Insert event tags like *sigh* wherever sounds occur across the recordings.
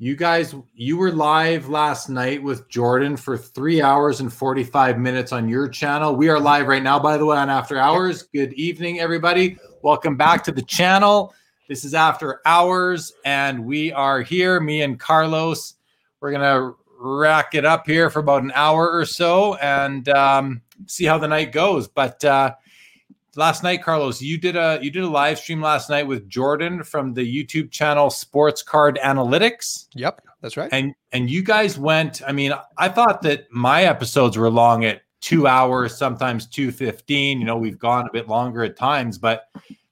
You guys, you were live last night with Jordan for three hours and 45 minutes on your channel. We are live right now, by the way, on After Hours. Good evening, everybody. Welcome back to the channel. This is After Hours, and we are here, me and Carlos. We're going to rack it up here for about an hour or so and um, see how the night goes. But uh, last night, Carlos, you did a you did a live stream last night with Jordan from the YouTube channel Sports Card Analytics. Yep, that's right. And and you guys went. I mean, I thought that my episodes were long at two hours, sometimes two fifteen. You know, we've gone a bit longer at times, but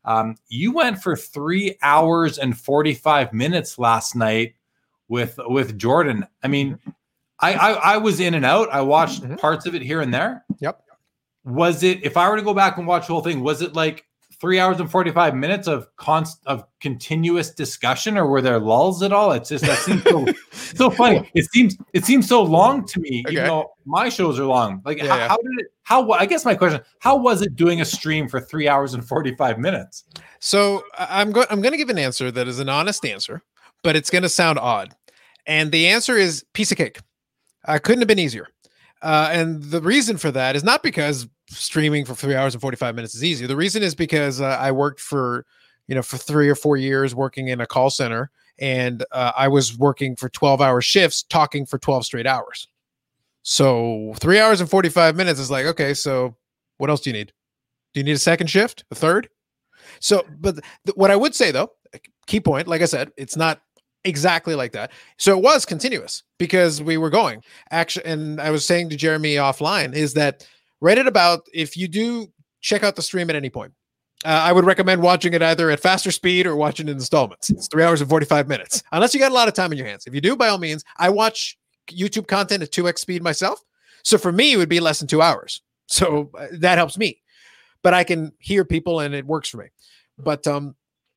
um, you went for three hours and forty five minutes last night with with Jordan. I mean, I I, I was in and out. I watched mm-hmm. parts of it here and there. Yep was it if I were to go back and watch the whole thing, was it like three hours and 45 minutes of const of continuous discussion or were there lulls at all? It's just that seems so *laughs* so funny. It seems it seems so long to me, okay. even though my shows are long. Like yeah, how, yeah. how, did it how I guess my question, how was it doing a stream for three hours and 45 minutes? So I'm going I'm gonna give an answer that is an honest answer, but it's gonna sound odd. And the answer is piece of cake. I uh, couldn't have been easier. Uh, and the reason for that is not because streaming for three hours and 45 minutes is easy. The reason is because uh, I worked for, you know, for three or four years working in a call center and uh, I was working for 12 hour shifts, talking for 12 straight hours. So three hours and 45 minutes is like, okay, so what else do you need? Do you need a second shift, a third? So, but th- what I would say though, key point, like I said, it's not exactly like that. So it was continuous because we were going. Actually, and I was saying to Jeremy offline is that right at about if you do check out the stream at any point, uh, I would recommend watching it either at faster speed or watching in installments. It's three hours and 45 minutes, unless you got a lot of time in your hands. If you do, by all means, I watch YouTube content at 2x speed myself. So for me, it would be less than two hours. So uh, that helps me, but I can hear people and it works for me. But um,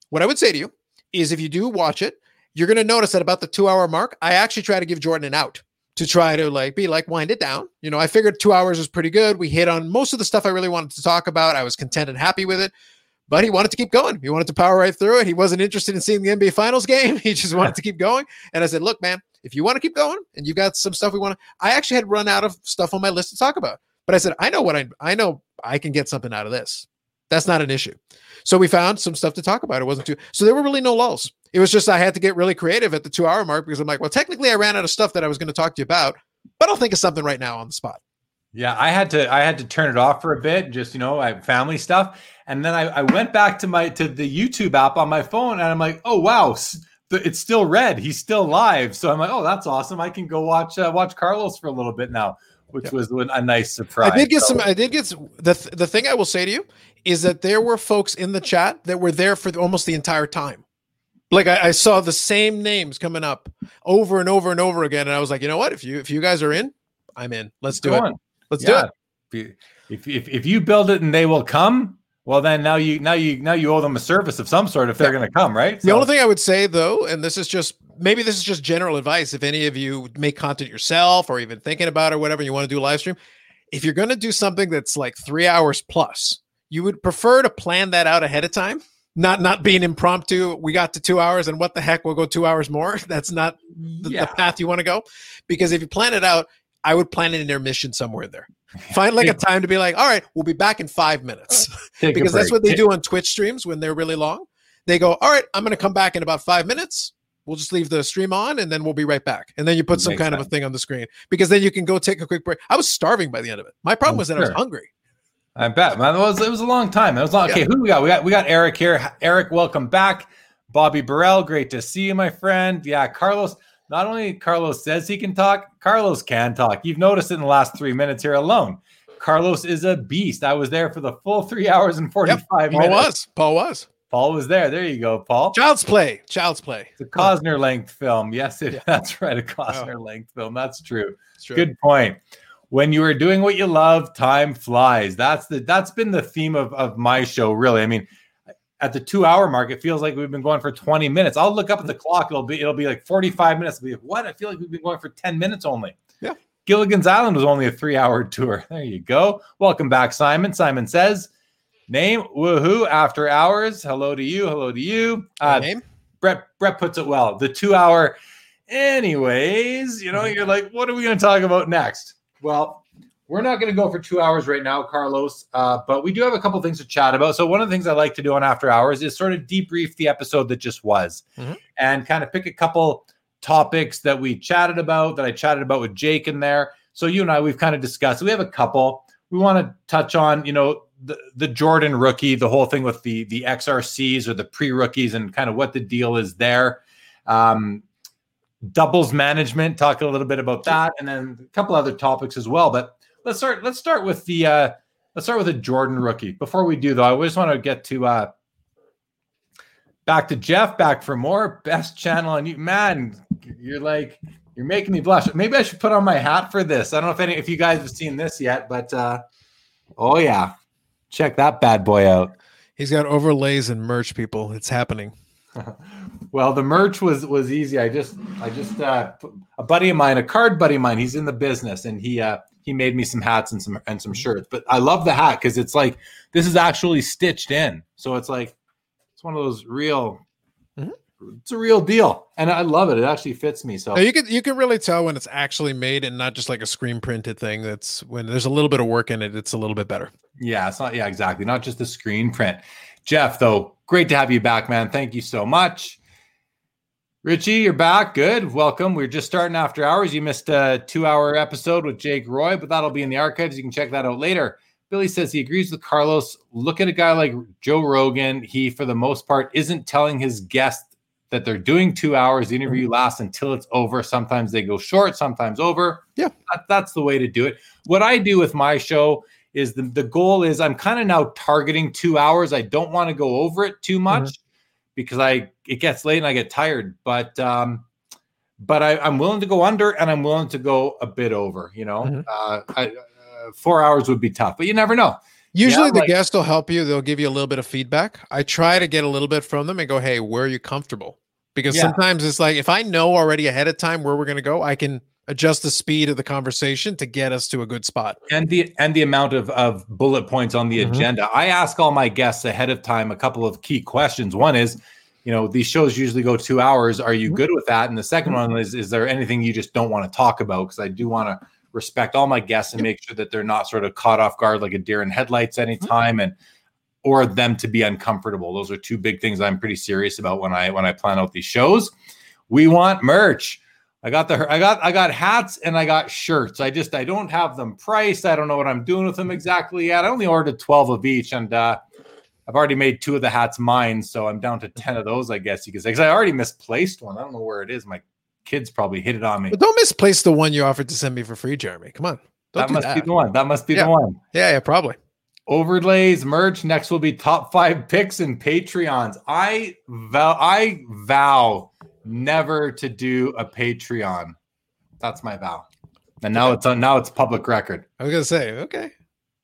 what I would say to you is if you do watch it, you're going to notice that about the two hour mark, I actually try to give Jordan an out to try to like be like wind it down. You know, I figured two hours was pretty good. We hit on most of the stuff I really wanted to talk about. I was content and happy with it, but he wanted to keep going. He wanted to power right through it. He wasn't interested in seeing the NBA Finals game. *laughs* He just wanted to keep going. And I said, look, man, if you want to keep going and you got some stuff we want to, I actually had run out of stuff on my list to talk about. But I said, I know what I I know I can get something out of this. That's not an issue. So we found some stuff to talk about. It wasn't too so there were really no lulls. It was just I had to get really creative at the two hour mark because I'm like, well, technically I ran out of stuff that I was going to talk to you about, but I'll think of something right now on the spot. Yeah, I had to I had to turn it off for a bit, just you know, I family stuff. And then I, I went back to my to the YouTube app on my phone and I'm like, oh wow, it's still red. He's still live. So I'm like, oh, that's awesome. I can go watch uh, watch Carlos for a little bit now, which yeah. was a nice surprise. I did get so. some. I did get some, the the thing I will say to you is that there were folks in the chat that were there for almost the entire time. Like I, I, saw the same names coming up over and over and over again, and I was like, you know what? If you if you guys are in, I'm in. Let's do Go it. On. Let's yeah. do it. If, if if you build it and they will come, well then now you now you now you owe them a service of some sort if they're yeah. going to come, right? So. The only thing I would say though, and this is just maybe this is just general advice. If any of you make content yourself or even thinking about it or whatever, you want to do a live stream, if you're going to do something that's like three hours plus, you would prefer to plan that out ahead of time not not being impromptu we got to two hours and what the heck we'll go two hours more. *laughs* That's not the, yeah. the path you want to go. Because if you plan it out i would plan an intermission somewhere there. *laughs* Find like a time to be like all right we'll be back in five minutes. *laughs* Because that's what they do on twitch streams when they're really long. They go all right i'm going to come back in about five minutes. We'll just leave the stream on and then we'll be right back. And then you put some kind sense. of a thing on the screen. Because then you can go take a quick break. I was starving by the end of it. My problem oh, was that sure. i was hungry I bet, man. It was it was a long time. It was long. Okay, yeah. who we got? We got we got Eric here. Eric, welcome back. Bobby Burrell, great to see you, my friend. Yeah, Carlos. Not only Carlos says he can talk, Carlos can talk. You've noticed it in the last three minutes here alone. Carlos is a beast. I was there for the full three hours and 45 yep, Paul minutes. was. Paul was. Paul was there. There you go, Paul. Child's play. Child's play. It's a Costner length film. Yes, it, yeah. *laughs* that's right. A Costner length film. That's true. true. Good point when you are doing what you love, time flies. That's the that's been the theme of, of my show, really. I mean, at the two hour mark, it feels like we've been going for 20 minutes. I'll look up at the clock, it'll be it'll be like 45 minutes. It'll be like, what? I feel like we've been going for 10 minutes only. Yeah. Gilligan's Island was only a three hour *laughs* tour. There you go. Welcome back, Simon. Simon says, name woohoo after hours. Hello to you. Hello to you. Uh, name? Brett Brett puts it well. The two hour Anyways, you know, you're like, what are we going to talk about next? Well, we're not going to go for two hours right now, Carlos, uh, but we do have a couple things to chat about. So, one of the things I like to do on After Hours is sort of debrief the episode that just was Mhm. and kind of pick a couple topics that we chatted about, that I chatted about with Jake in there. So, you and I, we've kind of discussed. We have a couple. We want to touch on, you know, the, the Jordan rookie, the whole thing with the the XRCs or the pre rookies, and kind of what the deal is there. Um, doubles management, talk a little bit about that, and then a couple other topics as well. But let's start. Let's start with the uh, let's start with the Jordan rookie. Before we do, though, I just want to get to uh, back to Jeff, back for more best channel on you. Man, you're like you're making me blush. Maybe I should put on my hat for this. I don't know if any if you guys have seen this yet, but uh, oh yeah, check that bad boy out. He's got overlays and merch, people. It's happening. *laughs* Well, the merch was was easy. I just I just uh a buddy of mine, a card buddy of mine, he's in the business and he uh he made me some hats and some and some shirts. But I love the hat because it's like this is actually stitched in. So it's like it's one of those real Mhm. it's a real deal. And I love it. It actually fits me. So Now, you can you can really tell when it's actually made and not just like a screen printed thing. That's when there's a little bit of work in it. It's a little bit better. Yeah, it's not. Yeah, exactly. Not just the screen print. Jeff, though, great to have you back, man. Thank you so much. Richie, you're back. Good. Welcome. We're just starting after hours. You missed a two hour episode with Jake Roy, but that'll be in the archives. You can check that out later. Billy says he agrees with Carlos. Look at a guy like Joe Rogan. He, for the most part, isn't telling his guests that they're doing two hours. The interview mm-hmm. lasts until it's over. Sometimes they go short, sometimes over. Yeah. That- that's the way to do it. What I do with my show is the, the goal is I'm kind of now targeting two hours. I don't want to go over it too much mm-hmm. Because I it gets late and I get tired. But um, but I, I'm willing to go under and I'm willing to go a bit over. You know, Mhm. uh, I, uh, four hours would be tough, but you never know. Usually the like- guest will help you. They'll give you a little bit of feedback. I try to get a little bit from them and go, hey, where are you comfortable? Because Yeah. sometimes it's like if I know already ahead of time where we're going to go, I can adjust the speed of the conversation to get us to a good spot. and the and the amount of of bullet points on the Mhm. agenda. I ask all my guests ahead of time a couple of key questions. One is, you know, these shows usually go two hours. Are you Mhm. good with that? And the 2nd one is, is there anything you just don't want to talk about? Because I do want to respect all my guests and make sure that they're not sort of caught off guard like a deer in headlights anytime and or them to be uncomfortable. Those are two big things I'm pretty serious about when I when I plan out these shows. We want merch. I got the I got I got hats and I got shirts. I just I don't have them priced. I don't know what I'm doing with them exactly yet. I only ordered 12 of each and uh I've already made two of the hats mine, so I'm down to 10 of those, I guess you could say. Because I already misplaced one. I don't know where it is. My kids probably hit it on me. But don't misplace the one you offered to send me for free, Jeremy. Come on. Don't That must that. be the one. That must be Yeah. the one. yeah, yeah, probably. Overlays, merch. Next will be top five picks and Patreons. I vow I vow never to do a Patreon. That's my vow. And now it's on now it's public record. I was gonna say, okay.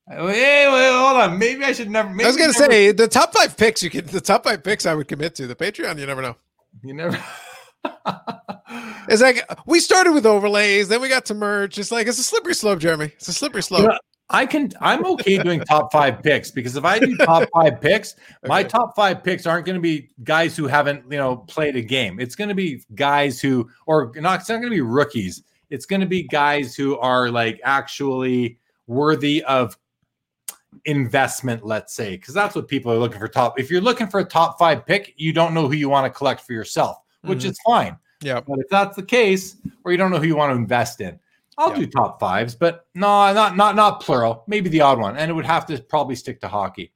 Hey, wait, hold on. Maybe I should never. Maybe I was gonna never- say the top five picks you could the top five picks I would commit to. The Patreon, you never know. you never. It's like we started with overlays, then we got to merch. It's like it's a slippery slope, Jeremy. It's a slippery slope. know, I can. I'm okay doing top five picks because if I do top five picks, my Okay. top five picks aren't going to be guys who haven't, you know, played a game. It's going to be guys who, or not. It's not going to be rookies. It's going to be guys who are like actually worthy of investment. Let's say because that's what people are looking for. Top. If you're looking for a top five pick, you don't know who you want to collect for yourself, which Mhm. is fine. yeah. But if that's the case, or you don't know who you want to invest in, I'll Yeah. do top fives, but no, not not not plural. Maybe the odd one, and it would have to probably stick to hockey.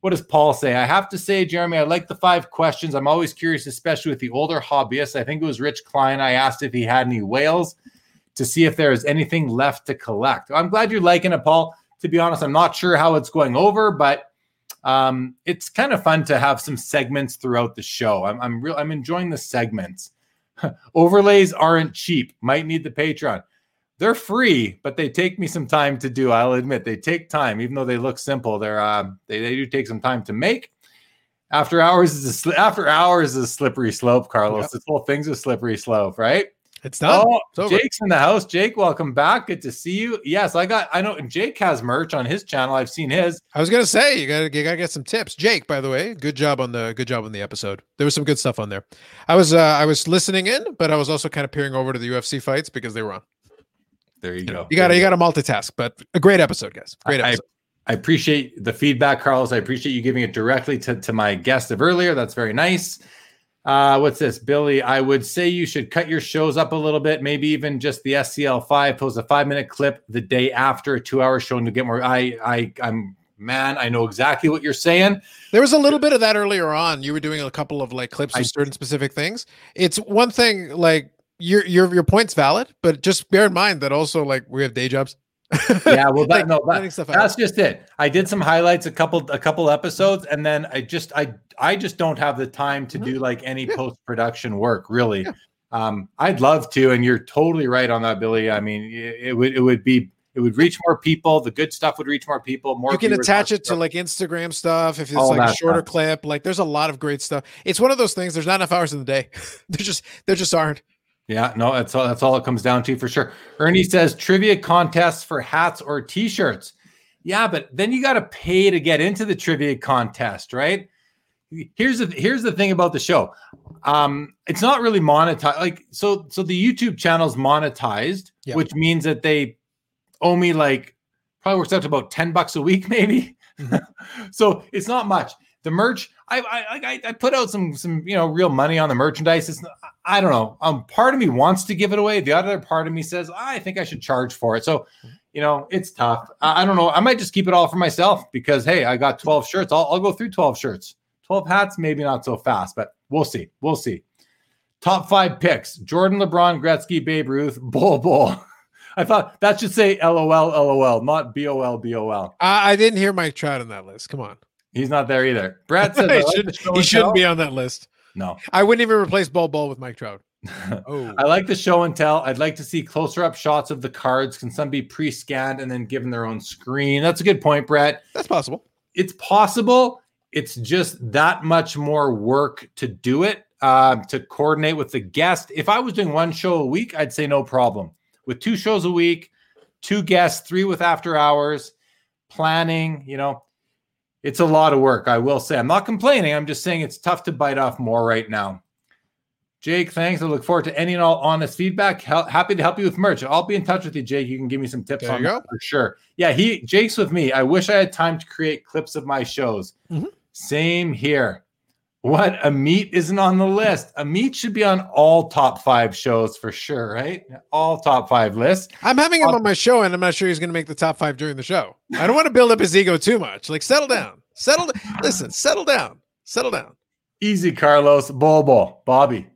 What does Paul say? I have to say, Jeremy, I like the five questions. I'm always curious, especially with the older hobbyists. I think it was Rich Klein. I asked if he had any whales to see if there is anything left to collect. I'm glad you're liking it, Paul. To be honest, I'm not sure how it's going over, but um, it's kind of fun to have some segments throughout the show. I'm I'm real. I'm enjoying the segments. *laughs* Overlays aren't cheap. Might need the Patreon. They're free, but they take me some time to do. I'll admit they take time, even though they look simple. They're uh, they, they do take some time to make. After hours is a after hours is a slippery slope, Carlos. Yep. This whole thing's a slippery slope, right? It's done. Oh, It's. Jake's in the house. Jake, welcome back. Good to see you. Yes, I got. I know Jake has merch on his channel. I've seen his. I was gonna say you gotta you gotta get some tips. Jake, by the way, good job on the good job on the episode. There was some good stuff on there. I was uh, I was listening in, but I was also kind of peering over to the UFC fights because they were on. There you go. You got to you got to multitask, but a great episode, guys. Great I- episode. I appreciate the feedback, Carlos. I appreciate you giving it directly to, to my guest of earlier. That's very nice. Uh, what's this, Billy? I would say you should cut your shows up a little bit, maybe even just the SCL5. Post a five minute clip the day after a two hour show to get more. I, I, I'm man. I know exactly what you're saying. There was a little bit of that earlier on. You were doing a couple of like clips I- of certain specific things. It's one thing like your your your point's valid, but just bear in mind that also like we have day jobs. *laughs* Yeah, well, that, Like, no, that, letting stuff out. that's just it. I did some highlights, a couple, a couple episodes, and then I just, I, I just don't have the time to do like any Mm-hmm. Yeah. post production work, really. Yeah. Um, I'd love to, and you're totally right on that, Billy. I mean, it, it would, it would be, it would reach more people. The good stuff would reach more people. More. you can attach it to stuff. like Instagram stuff if it's All like a shorter stuff. clip. Like there's a lot of great stuff. It's one of those things. There's not enough hours in the day. *laughs* there just there just aren't. Yeah, no, that's all. That's all it comes down to for sure. Ernie says trivia contests for hats or T-shirts. Yeah, but then you got to pay to get into the trivia contest, right? Here's the here's the thing about the show. Um, it's not really monetized. Like so, so the YouTube channel's monetized, Yeah. which means that they owe me like probably works out to about ten bucks a week, *laughs* maybe. so it's not much. The merch, I I, I put out some some you know real money on the merchandise. It's I don't know. Um, part of me wants to give it away. The other part of me says I think I should charge for it. So, you know, it's tough. I, I don't know. I might just keep it all for myself because hey, I got twelve shirts. I'll I'll go through twelve shirts. Twelve hats, maybe not so fast, but we'll see. We'll see. Top five picks: Jordan, LeBron, Gretzky, Babe Ruth, *laughs* Bol, Bol. I thought that should say LOL, LOL, not BOL, BOL. I, I didn't hear Mike Trout on that list. Come on, He's not there either. Brad says *laughs* I he, should, the show he and shouldn't tell. be on that list. No, I wouldn't even replace Bol Bol with Mike Trout. *laughs* Oh, I like the show and tell. I'd like to see closer up shots of the cards. Can some be pre-scanned and then given their own screen? That's a good point, Brett. that's possible. It's possible. It's just that much more work to do it, um, to coordinate with the guest. If I was doing one show a week, I'd say no problem. With two shows a week, two guests, three with after hours, planning, you know, it's a lot of work. I will say. I'm not complaining. I'm just saying it's tough to bite off more right now. Jake, thanks. I look forward to any and all honest feedback. Hel- happy to help you with merch. I'll be in touch with you, Jake. You can give me some tips on go. for sure. Yeah, he Jake's with me. I wish I had time to create clips of my shows. Mhm. Same here. What a meat isn't on the list. A meat should be on all top five shows for sure, right? All top five lists. I'm having him Um, on my show, and I'm not sure he's going to make the top five during the show. I don't want to build up his ego too much. Like, settle down. Settle. Listen, settle down. Settle down. Easy, Carlos. Bobo, Bobby.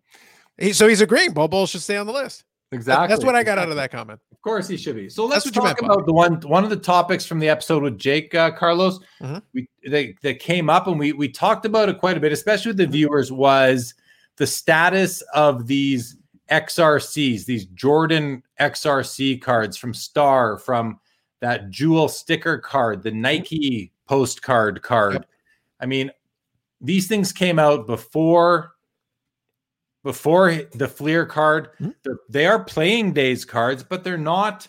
He, so he's agreeing. Ball should stay on the list. That- Exactly. That's what I got out of that comment. Of course, he should be. So let's what talk meant, about the one one of the topics from the episode with Jake uh, Carlos. Mhm. We they, that came up and we we talked about it quite a bit, especially with the viewers. Was the status of these XRCs, these Jordan XRC cards from Star, from that Jewel sticker card, the Nike postcard card. Yep. I mean, these things came out before before the Fleer card. Mhm. They're, playing days cards, but they're not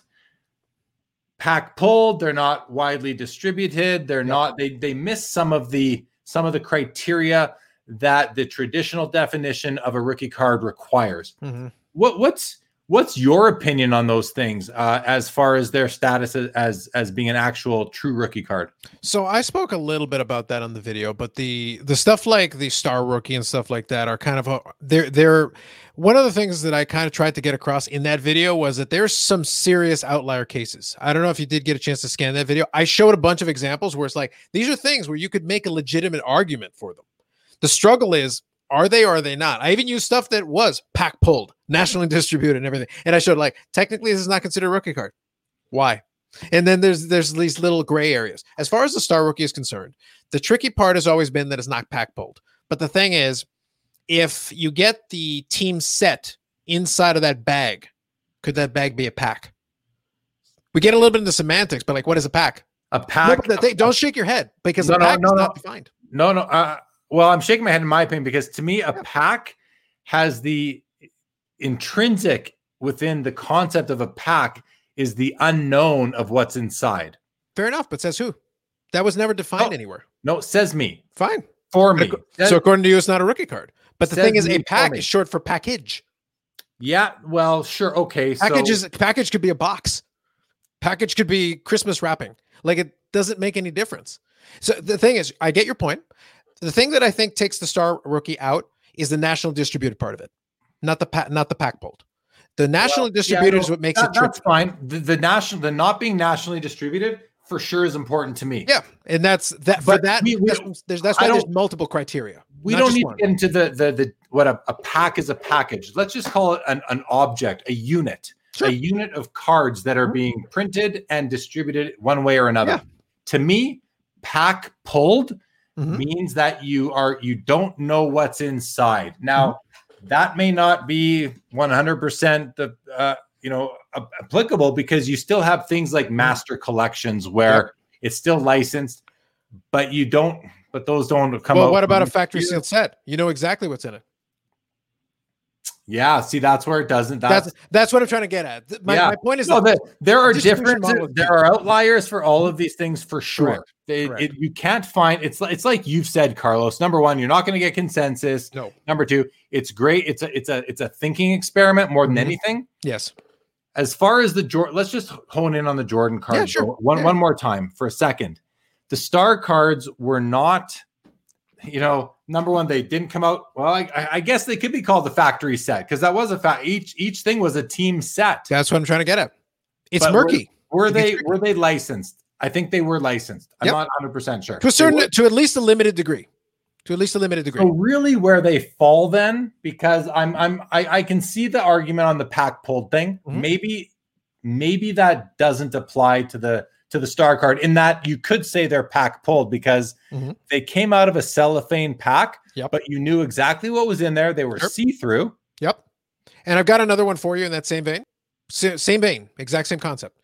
pack pulled. They're not widely distributed. They're not. They they miss some of the some of the criteria that the traditional definition of a rookie card requires. Mhm. What what's what's your opinion on those things uh, as far as their status as, as being an actual true rookie card? So I spoke a little bit about that on the video, but the the stuff like the star rookie and stuff like that are kind of a, they're they're one of the things that I kind of tried to get across in that video was that there's some serious outlier cases. I don't know if you did get a chance to scan that video. I showed a bunch of examples where it's like these are things where you could make a legitimate argument for them. The struggle is are they or are they not? I even used stuff that was pack pulled, nationally *laughs* distributed, and everything. And I showed like technically this is not considered a rookie card. Why? And then there's there's these little gray areas. As far as the star rookie is concerned, the tricky part has always been that it's not pack pulled. But the thing is, if you get the team set inside of that bag, could that bag be a pack? We get a little bit into semantics, but like, what is a pack? A No, pack. thing- don't shake your head because No, a no, pack no, is no. not defined. No, no. Uh, well, I'm shaking my head in my opinion because to me, a pack has the intrinsic within the concept of a pack is the unknown of what's inside. Fair enough, but says who? That was never defined Oh. anywhere. No, it says me Fine. for me. So according to you, it's not a rookie card. But the thing is, a pack is short for package. yeah, well, sure, okay. Package so, is package could be a box. Package could be Christmas wrapping. Like it doesn't make any difference. So the thing is, I get your point. The thing that I think takes the star rookie out is the national distributed part of it, not the pack, not the pack pulled. The national yeah, distributed no, is what makes that- it tricky. That's fine. The, the national, the not being nationally distributed for sure is important to me. Yeah, and that's that. For But that, we- we- that's, there's, that's why there's multiple criteria. we don't need one. to get into the the the what a, a pack is a package. Let's just call it an, an object, a unit, Sure. a unit of cards that are Mhm. being printed and distributed one way or another. Yeah. To me, pack pulled Mhm. means that you are you don't know what's inside. Now, Mm-hmm. that may not be 100% the uh, you know applicable because you still have things like master collections where it's still licensed, but you don't. But those don't come Well, out. what about a factory sealed set? You know exactly what's in it. Yeah, see, that's where it doesn't. That's, That's that's what I'm trying to get at. My, Yeah. my point is no, that there are different. There are outliers for all of these things for sure. Correct. They- Correct. it- you can't find. It's like it's like you've said, Carlos. Number one, you're not going to get consensus. no. Number two, it's great. It's a it's a it's a thinking experiment more than Mhm. anything. Yes. As far as the Jordan, let's just hone in on the Jordan card Yeah, sure. one one Yeah. one more time for a second. The star cards were not, you know, number one, they didn't come out. Well, I, I- guess they could be called the factory set because that was a fact. Each each thing was a team set. That's what I'm trying to get at. It's But murky Were gets they were they licensed? I think they were licensed. I'm Yep. not 100 percent sure. to a certain, to at least a limited degree. To at least a limited degree. So really, where they fall then, because I'm I'm I, I can see the argument on the pack pulled thing. Mhm. Maybe maybe that doesn't apply to the to the star card in that you could say they're pack pulled because Mhm. they came out of a cellophane pack, Yep. but you knew exactly what was in there. They were see through. Yep. And I've got another one for you in that same vein. Sa- Same vein, exact same concept.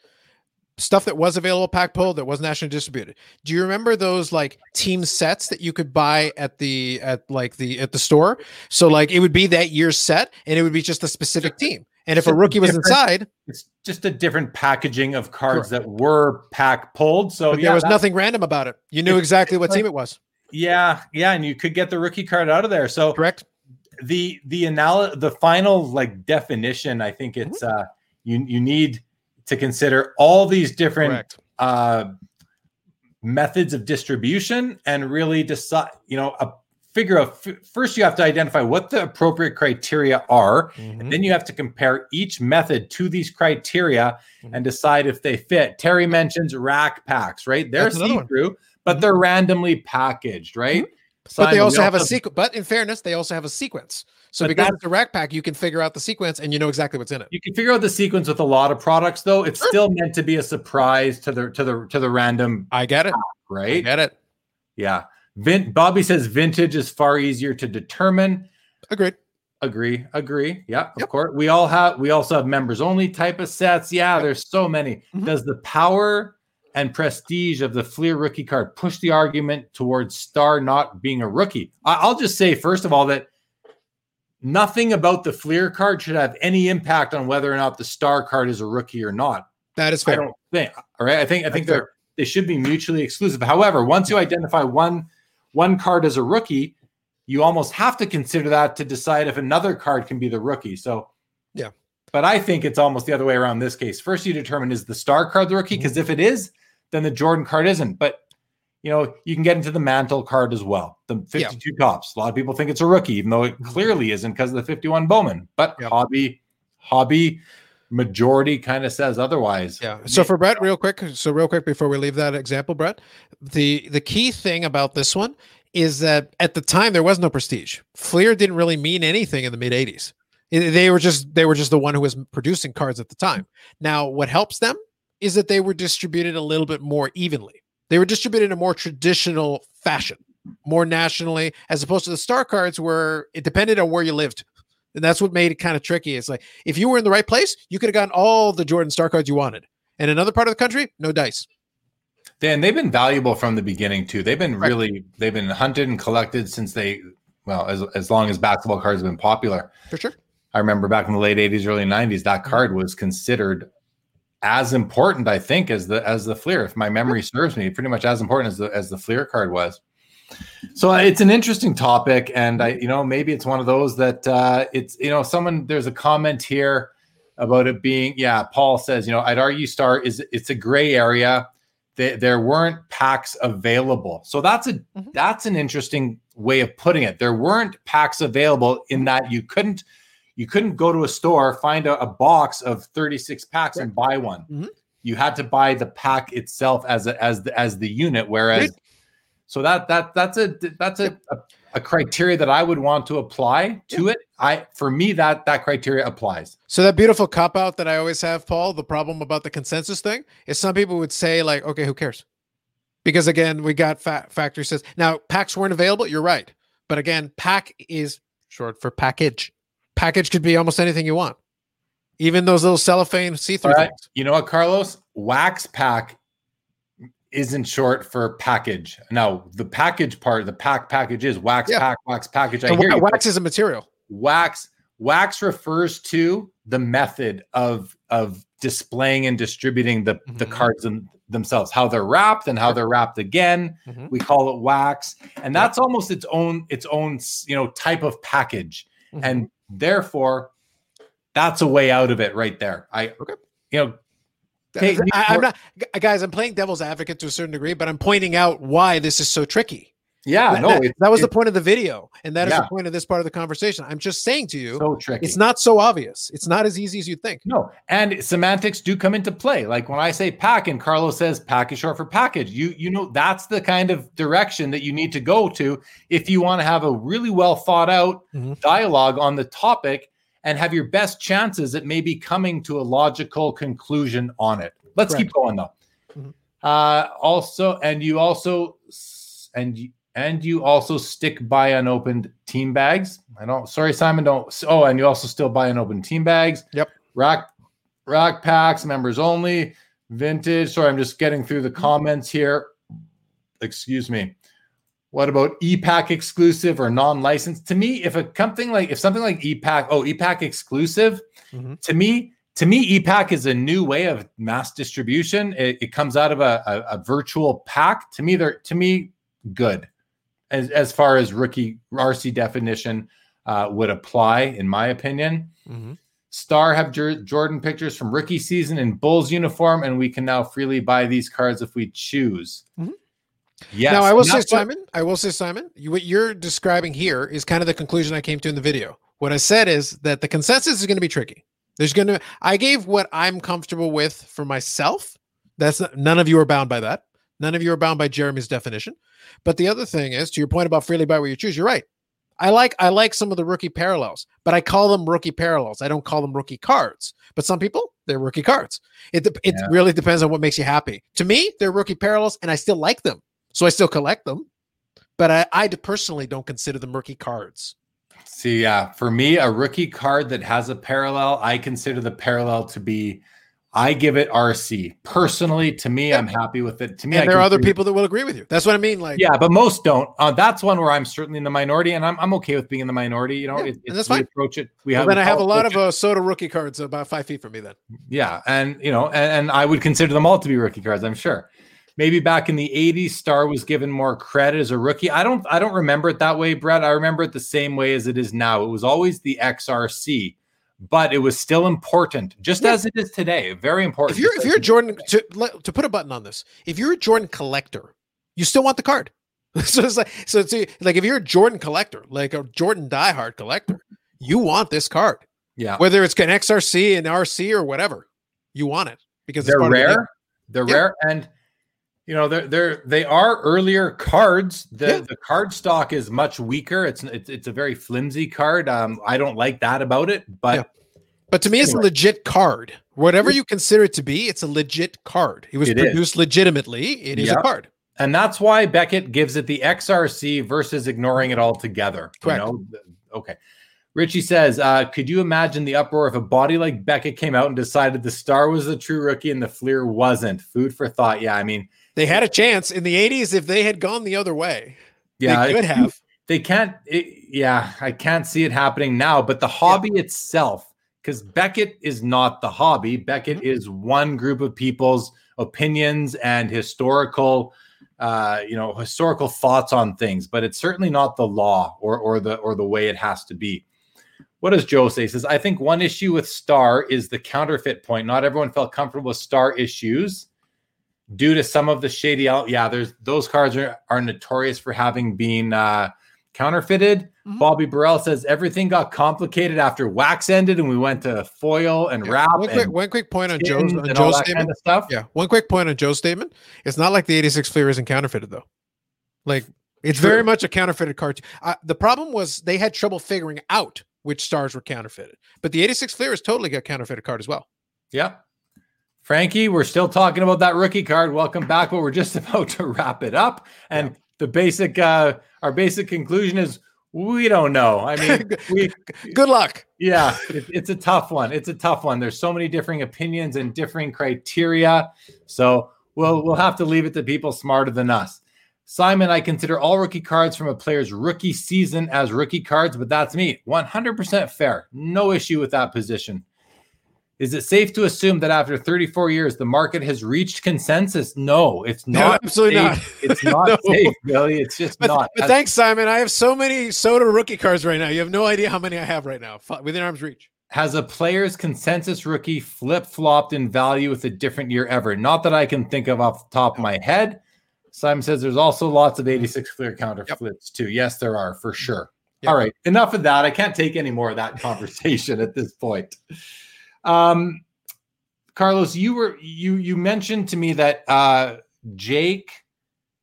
Stuff that was available pack pulled that was nationally distributed. Do you remember those like team sets that you could buy at the at like the at the store? So like it would be that year's set and it would be just a specific team. And if a rookie was inside, It's just a different packaging of cards that were pack pulled. So but yeah, there was nothing random about it. You knew exactly what like- team it was. Yeah, yeah, and you could get the rookie card out of there. So Correct? the the anal the final like definition, I think it's Mm-hmm. uh you you need to consider all these different Correct. uh methods of distribution and really decide, you know, a figure out first you have to identify what the appropriate criteria are Mhm. and then you have to compare each method to these criteria Mhm. and decide if they fit. Terry mentions rack packs, right? They're see-through but Mhm. they're randomly packaged, right? But they also have a sequence. But in fairness, they also have a sequence. So because it's a rack pack, you can figure out the sequence and you know exactly what's in it. You can figure out the sequence with a lot of products, though. It's Sure. still meant to be a surprise to the to the to the random, I get it. I right? get it. Yeah. Vin- Bobby says vintage is far easier to determine. Agreed. Agree, agree. Yeah, of Yep. course. We all have we also have members only type of sets. Yeah, there's so many. Mhm. Does the power and prestige of the Fleer rookie card push the argument towards Star not being a rookie? I- I'll just say first of all that nothing about the Fleer card should have any impact on whether or not the Star card is a rookie or not. That is I fair. don't think. All right. I think I think That's they're they should be mutually exclusive. However, once you identify one one card as a rookie, you almost have to consider that to decide if another card can be the rookie. So Yeah. But I think it's almost the other way around in this case. First, you determine is the star card the rookie? Mm-hmm. Because if it is, then the Jordan card isn't. But you know, you can get into the Mantle card as well. The 52 Topps. A lot of people think it's a rookie, even though it clearly isn't because of the 51 Bowman. But Yep. hobby, hobby majority kind of says otherwise. Yeah. So for Brett, real quick, so real quick before we leave that example, Brett, the the key thing about this one is that at the time there was no prestige. Fleer didn't really mean anything in the mid '80s. They were just they were just the one who was producing cards at the time. Now, what helps them is that they were distributed a little bit more evenly. They were distributed in a more traditional fashion, more nationally, as opposed to the star cards where it depended on where you lived. And that's what made it kind of tricky. It's like if you were in the right place, you could have gotten all the Jordan star cards you wanted. And another part of the country, no dice. Dan, they've been valuable from the beginning too. They've been Right. really they've been hunted and collected since they well as as long as basketball cards have been popular. For sure. I remember back in the late 80s, early 90s, that Mm-hmm. card was considered as important, I think, as the as the Fleer. If my memory serves me, pretty much as important as the as the Fleer card was. So uh, it's an interesting topic, and I, you know, maybe it's one of those that uh, it's, you know, someone there's a comment here about it being, yeah. Paul says, you know, I'd argue Star is it's a gray area. There, there weren't packs available, so that's a Mhm. that's an interesting way of putting it. There weren't packs available in that you couldn't you couldn't go to a store find a, a box of 36 packs and buy one. Mhm. You had to buy the pack itself as a, as the as the unit. Whereas. So that that that's a that's a, a a criteria that I would want to apply to it. I for me that that criteria applies. So that beautiful cop out that I always have, Paul, the problem about the consensus thing is some people would say like, okay, who cares? Because again, we got fa- factory says now packs weren't available. You're right, but again, pack is short for package. Package could be almost anything you want, even those little cellophane see-through right. things. You know what, Carlos? Wax pack isn't short for package. Now the package part, the pack package is wax Yeah. pack, wax package. I And hear wa- you. wax is a material. wax wax refers to the method of of displaying and distributing the the Mhm. cards them, themselves how they're wrapped and how they're wrapped again Mhm. we call it wax and that's almost its own its own you know type of package Mhm. and therefore that's a way out of it right there i Okay. you know Hey, I, I'm not, guys. I'm playing devil's advocate to a certain degree, but I'm pointing out why this is so tricky. yeah That- no that, it, that was the point of the video, and that is Yeah. the point of this part of the conversation. I'm just saying to you, so tricky it's not so obvious. It's not as easy as you think. No, and semantics do come into play. Like when I say pack and Carlos says pack is short for package, you you know that's the kind of direction that you need to go to if you want to have a really well thought out Mhm. dialogue on the topic and have your best chances at maybe coming to a logical conclusion on it. Let's keep going though. Mhm. Uh, also, and you also and you- and you also stick by unopened team bags. I don't. Sorry, Simon. Don't. Oh, and you also still buy unopened team bags. Yep. Rock rock packs, members only, vintage. Sorry, I'm just getting through the comments here. Excuse me. What about EPAC exclusive or non-licensed? To me, if a something like if something like EPAC, oh, EPAC exclusive, Mhm. to me, to me, EPAC is a new way of mass distribution. It, it comes out of a, a, a virtual pack. To me, they're to me good as as far as rookie RC definition uh, would apply, in my opinion. Mhm. Star have Jor- Jordan pictures from rookie season in Bulls uniform, and we can now freely buy these cards if we choose. Mhm. Yes. Now, I will say, Simon, I will say, Simon, you, what you're describing here is kind of the conclusion I came to in the video. What I said is that the consensus is going to be tricky. There's going to, I gave what I'm comfortable with for myself. That's not, none of you are bound by that. None of you are bound by Jeremy's definition. But the other thing is, to your point about freely buy what you choose, you're right. I like I like some of the rookie parallels, but I call them rookie parallels. I don't call them rookie cards. But some people, they're rookie cards. It it Yeah. really depends on what makes you happy. To me, they're rookie parallels, and I still like them, so I still collect them. But I, I personally don't consider them rookie cards. See, yeah, for me, a rookie card that has a parallel, I consider the parallel to be. I give it RC personally. To me, Yeah. I'm happy with it. To me, and I there are other people that will agree with you. That's what I mean. Like, Yeah, but most don't. Uh, that's one where I'm certainly in the minority, and I'm, I'm okay with being in the minority. You know, Yeah, it, it's, that's we fine. approach it. We well, have then I have a lot of uh, Soto rookie cards about five feet from me. Then Yeah, and you know, and, and I would consider them all to be rookie cards. I'm sure. Maybe back in the '80s, Star was given more credit as a rookie. I don't, I don't remember it that way, Brett. I remember it the same way as it is now. It was always the XRC, but it was still important, just Yeah. as it is today. Very important. if you're if you're Jordan to to put a button on this, if you're a Jordan collector, you still want the card. *laughs* so it's like so it's like if you're a Jordan collector, like a Jordan diehard collector, you want this card, yeah, whether it's an XRC, an RC, or whatever. You want it because they're part of the game. rare. They're Yeah. rare, and you know they're they're they are earlier cards. The Yeah. the card stock is much weaker. It's it's it's a very flimsy card. Um, I don't like that about it, but. Yeah. But to me, it's a legit card. Whatever you consider it to be, it's a legit card. It was It is. produced legitimately. It is Yeah. a card. And that's why Beckett gives it the XRC versus ignoring it altogether. Correct. You know? Okay. Richie says, uh, could you imagine the uproar if a body like Beckett came out and decided the star was the true rookie and the Fleer wasn't? Food for thought. Yeah, I mean, They had a chance in the 80s if they had gone the other way. yeah, they could have. they can't. It, yeah, I can't see it happening now. But the hobby yeah. itself, because Beckett is not the hobby. Beckett mm-hmm. is one group of people's opinions and historical, uh, you know, historical thoughts on things. But it's certainly not the law or or the or the way it has to be. What does Joe say? He says, I think one issue with Star is the counterfeit point. Not everyone felt comfortable with Star issues due to some of the shady out. Yeah, there's those cards are, are notorious for having been uh, counterfeited. Mm-hmm. Bobby Burrell says everything got complicated after wax ended, and we went to foil and yeah. wrap. One quick, one quick point on Joe's, on Joe's statement. Kind of stuff. Yeah, one quick point on Joe's statement. It's not like the 86 Fleer isn't counterfeited though. Like it's True. very much a counterfeited card. Uh, the problem was they had trouble figuring out which stars were counterfeited, but the 86 Fleer is totally got counterfeited card as well. Yeah. Frankie, we're still talking about that rookie card. Welcome back, but we're just *laughs* about to wrap it up. And yeah. the basic, uh, our basic conclusion is we don't know. I mean, *laughs* we good luck. Yeah, it, it's a tough one. It's a tough one. There's so many differing opinions and differing criteria. So we'll we'll have to leave it to people smarter than us. Simon, I consider all rookie cards from a player's rookie season as rookie cards, but that's me. 100% fair. No issue with that position. Is it safe to assume that after 34 years, the market has reached consensus? No, it's not. No, absolutely safe. not. *laughs* It's not no. safe, Billy. It's just but, not. But thanks, Simon. I have so many Soto rookie cards right now. You have no idea how many I have right now within arm's reach. Has a player's consensus rookie flip flopped in value with a different year ever? Not that I can think of off the top of my head. Simon says there's also lots of 86 mm-hmm. Fleer counter yep. flips too. Yes, there are for mm-hmm. sure. Yep. All right, enough of that. I can't take any more of that conversation *laughs* at this point. Um, Carlos, you were you you mentioned to me that uh, Jake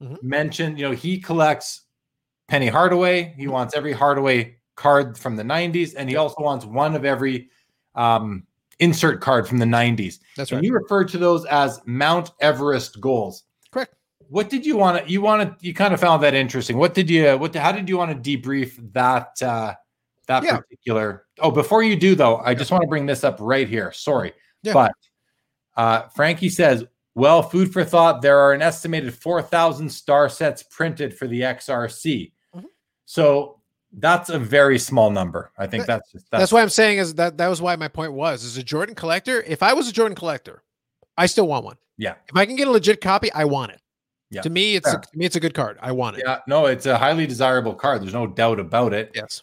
mm-hmm. mentioned you know he collects Penny Hardaway. He mm-hmm. wants every Hardaway card from the '90s, and he also wants one of every um, insert card from the '90s. That's right. And you referred to those as Mount Everest goals. Correct. What did you want to? You want to? You kind of found that interesting. What did you? What? How did you want to debrief that? Uh, that yeah. particular. Oh, before you do though, I just want to bring this up right here. Sorry, yeah. but uh, Frankie says, "Well, food for thought. There are an estimated four thousand star sets printed for the XRC. Mm-hmm. So that's a very small number. I think that's just that's, that's why I'm saying is that that was why my point was as a Jordan collector. If I was a Jordan collector, I still want one. Yeah. If I can get a legit copy, I want it. Yeah. To me, it's a, to me it's a good card. I want it. Yeah. No, it's a highly desirable card. There's no doubt about it. Yes.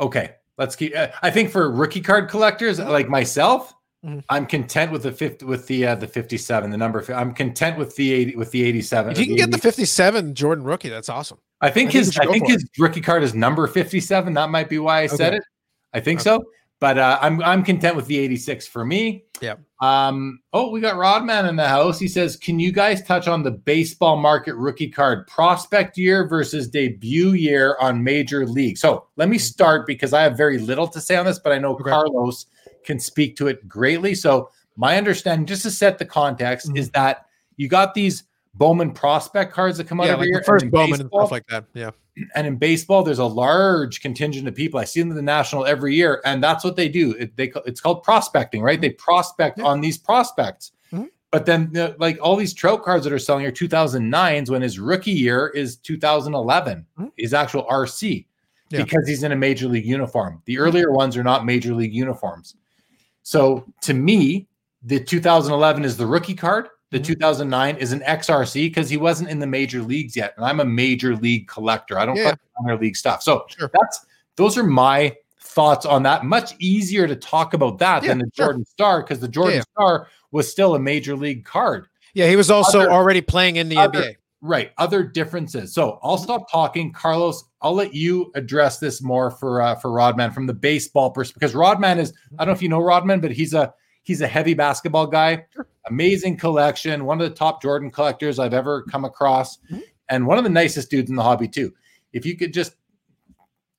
Okay, let's keep. Uh, I think for rookie card collectors like myself, mm-hmm. I'm content with the fifty with the uh, the 57, the number. I'm content with the 80 with the 87. If you can get the 57 Jordan rookie, that's awesome. I think I his I think his it. rookie card is number 57. That might be why I okay. said it. I think okay. so. But uh, I'm I'm content with the 86 for me. Yeah. Um. Oh, we got Rodman in the house. He says, "Can you guys touch on the baseball market rookie card prospect year versus debut year on major league?" So let me start because I have very little to say on this, but I know okay. Carlos can speak to it greatly. So my understanding, just to set the context, mm-hmm. is that you got these Bowman prospect cards that come out yeah, every like year. First Bowman baseball, and stuff like that. Yeah. And in baseball, there's a large contingent of people. I see them in the national every year, and that's what they do. It, they it's called prospecting, right? Mm-hmm. They prospect yeah. on these prospects. Mm-hmm. But then, like all these Trout cards that are selling are 2009s when his rookie year is 2011, mm-hmm. his actual RC, yeah. because he's in a major league uniform. The earlier ones are not major league uniforms. So to me, the 2011 is the rookie card the mm-hmm. 2009 is an XRC because he wasn't in the major leagues yet, and I'm a major league collector. I don't yeah. minor league stuff, so sure. that's those are my thoughts on that. Much easier to talk about that yeah, than the sure. Jordan Star because the Jordan yeah. Star was still a major league card. Yeah, he was also other, already playing in the other, NBA. Right, other differences. So I'll stop talking, Carlos. I'll let you address this more for uh, for Rodman from the baseball perspective because Rodman is I don't know if you know Rodman, but he's a he's a heavy basketball guy. Amazing collection, one of the top Jordan collectors I've ever come across, mm-hmm. and one of the nicest dudes in the hobby too. If you could just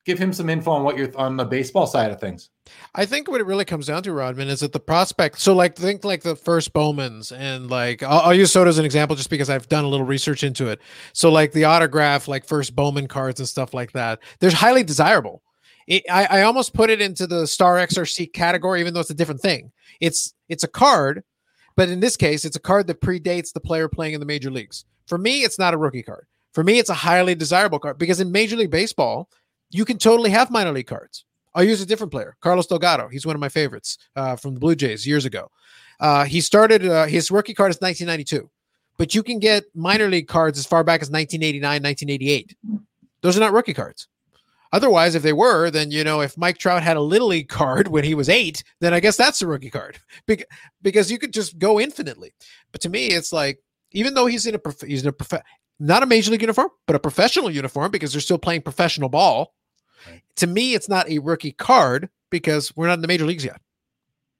give him some info on what you're on the baseball side of things. I think what it really comes down to, Rodman, is that the prospect. So, like, think like the first Bowmans, and like I'll, I'll, use Soto as an example, just because I've done a little research into it. So, like the autograph, like first Bowman cards and stuff like that, they're highly desirable. It, I, I almost put it into the Star XRC category, even though it's a different thing. It's it's a card but in this case, it's a card that predates the player playing in the major leagues. For me, it's not a rookie card. For me, it's a highly desirable card because in Major League Baseball, you can totally have minor league cards. I'll use a different player, Carlos Delgado. He's one of my favorites uh, from the Blue Jays years ago. Uh, he started uh, his rookie card is 1992, but you can get minor league cards as far back as 1989, 1988. Those are not rookie cards. Otherwise, if they were, then you know, if Mike Trout had a little league card when he was eight, then I guess that's a rookie card *laughs* because you could just go infinitely. But to me, it's like even though he's in a prof- he's in a prof- not a major league uniform, but a professional uniform because they're still playing professional ball. To me, it's not a rookie card because we're not in the major leagues yet.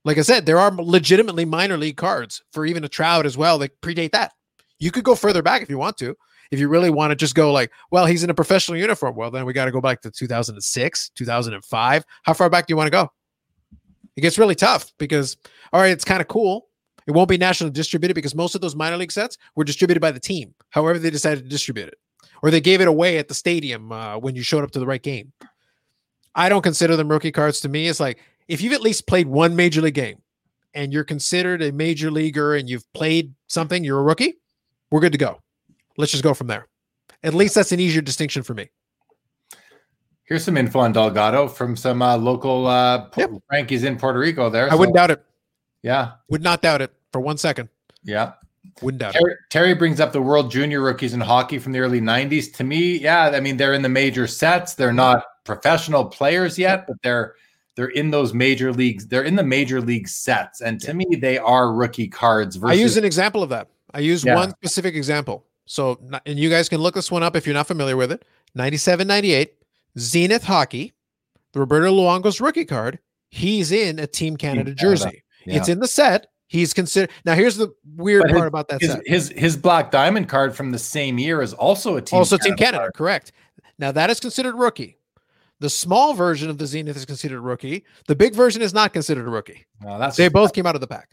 Like I said, there are legitimately minor league cards for even a Trout as well that predate that. You could go further back if you want to. If you really want to just go like, well, he's in a professional uniform. Well, then we got to go back to 2006, 2005. How far back do you want to go? It gets really tough because, all right, it's kind of cool. It won't be nationally distributed because most of those minor league sets were distributed by the team, however they decided to distribute it, or they gave it away at the stadium uh, when you showed up to the right game. I don't consider them rookie cards. To me, it's like if you've at least played one major league game and you're considered a major leaguer and you've played something, you're a rookie, we're good to go. Let's just go from there. At least that's an easier distinction for me. Here's some info on Delgado from some uh, local uh, yep. Frankie's in Puerto Rico. There, I so, wouldn't doubt it. Yeah, would not doubt it for one second. Yeah, wouldn't doubt Terry, it. Terry brings up the World Junior rookies in hockey from the early '90s. To me, yeah, I mean they're in the major sets. They're not professional players yet, but they're they're in those major leagues. They're in the major league sets, and to me, they are rookie cards. Versus- I use an example of that. I use yeah. one specific example. So, and you guys can look this one up if you're not familiar with it. 97, 98, Zenith Hockey, the Roberto Luongo's rookie card. He's in a Team Canada Team jersey. Canada. Yeah. It's in the set. He's considered. Now, here's the weird but part his, about that his, set. His his black diamond card from the same year is also a Team also Canada Team Canada. Card. Correct. Now that is considered rookie. The small version of the Zenith is considered rookie. The big version is not considered a rookie. No, that's they both came out of the pack.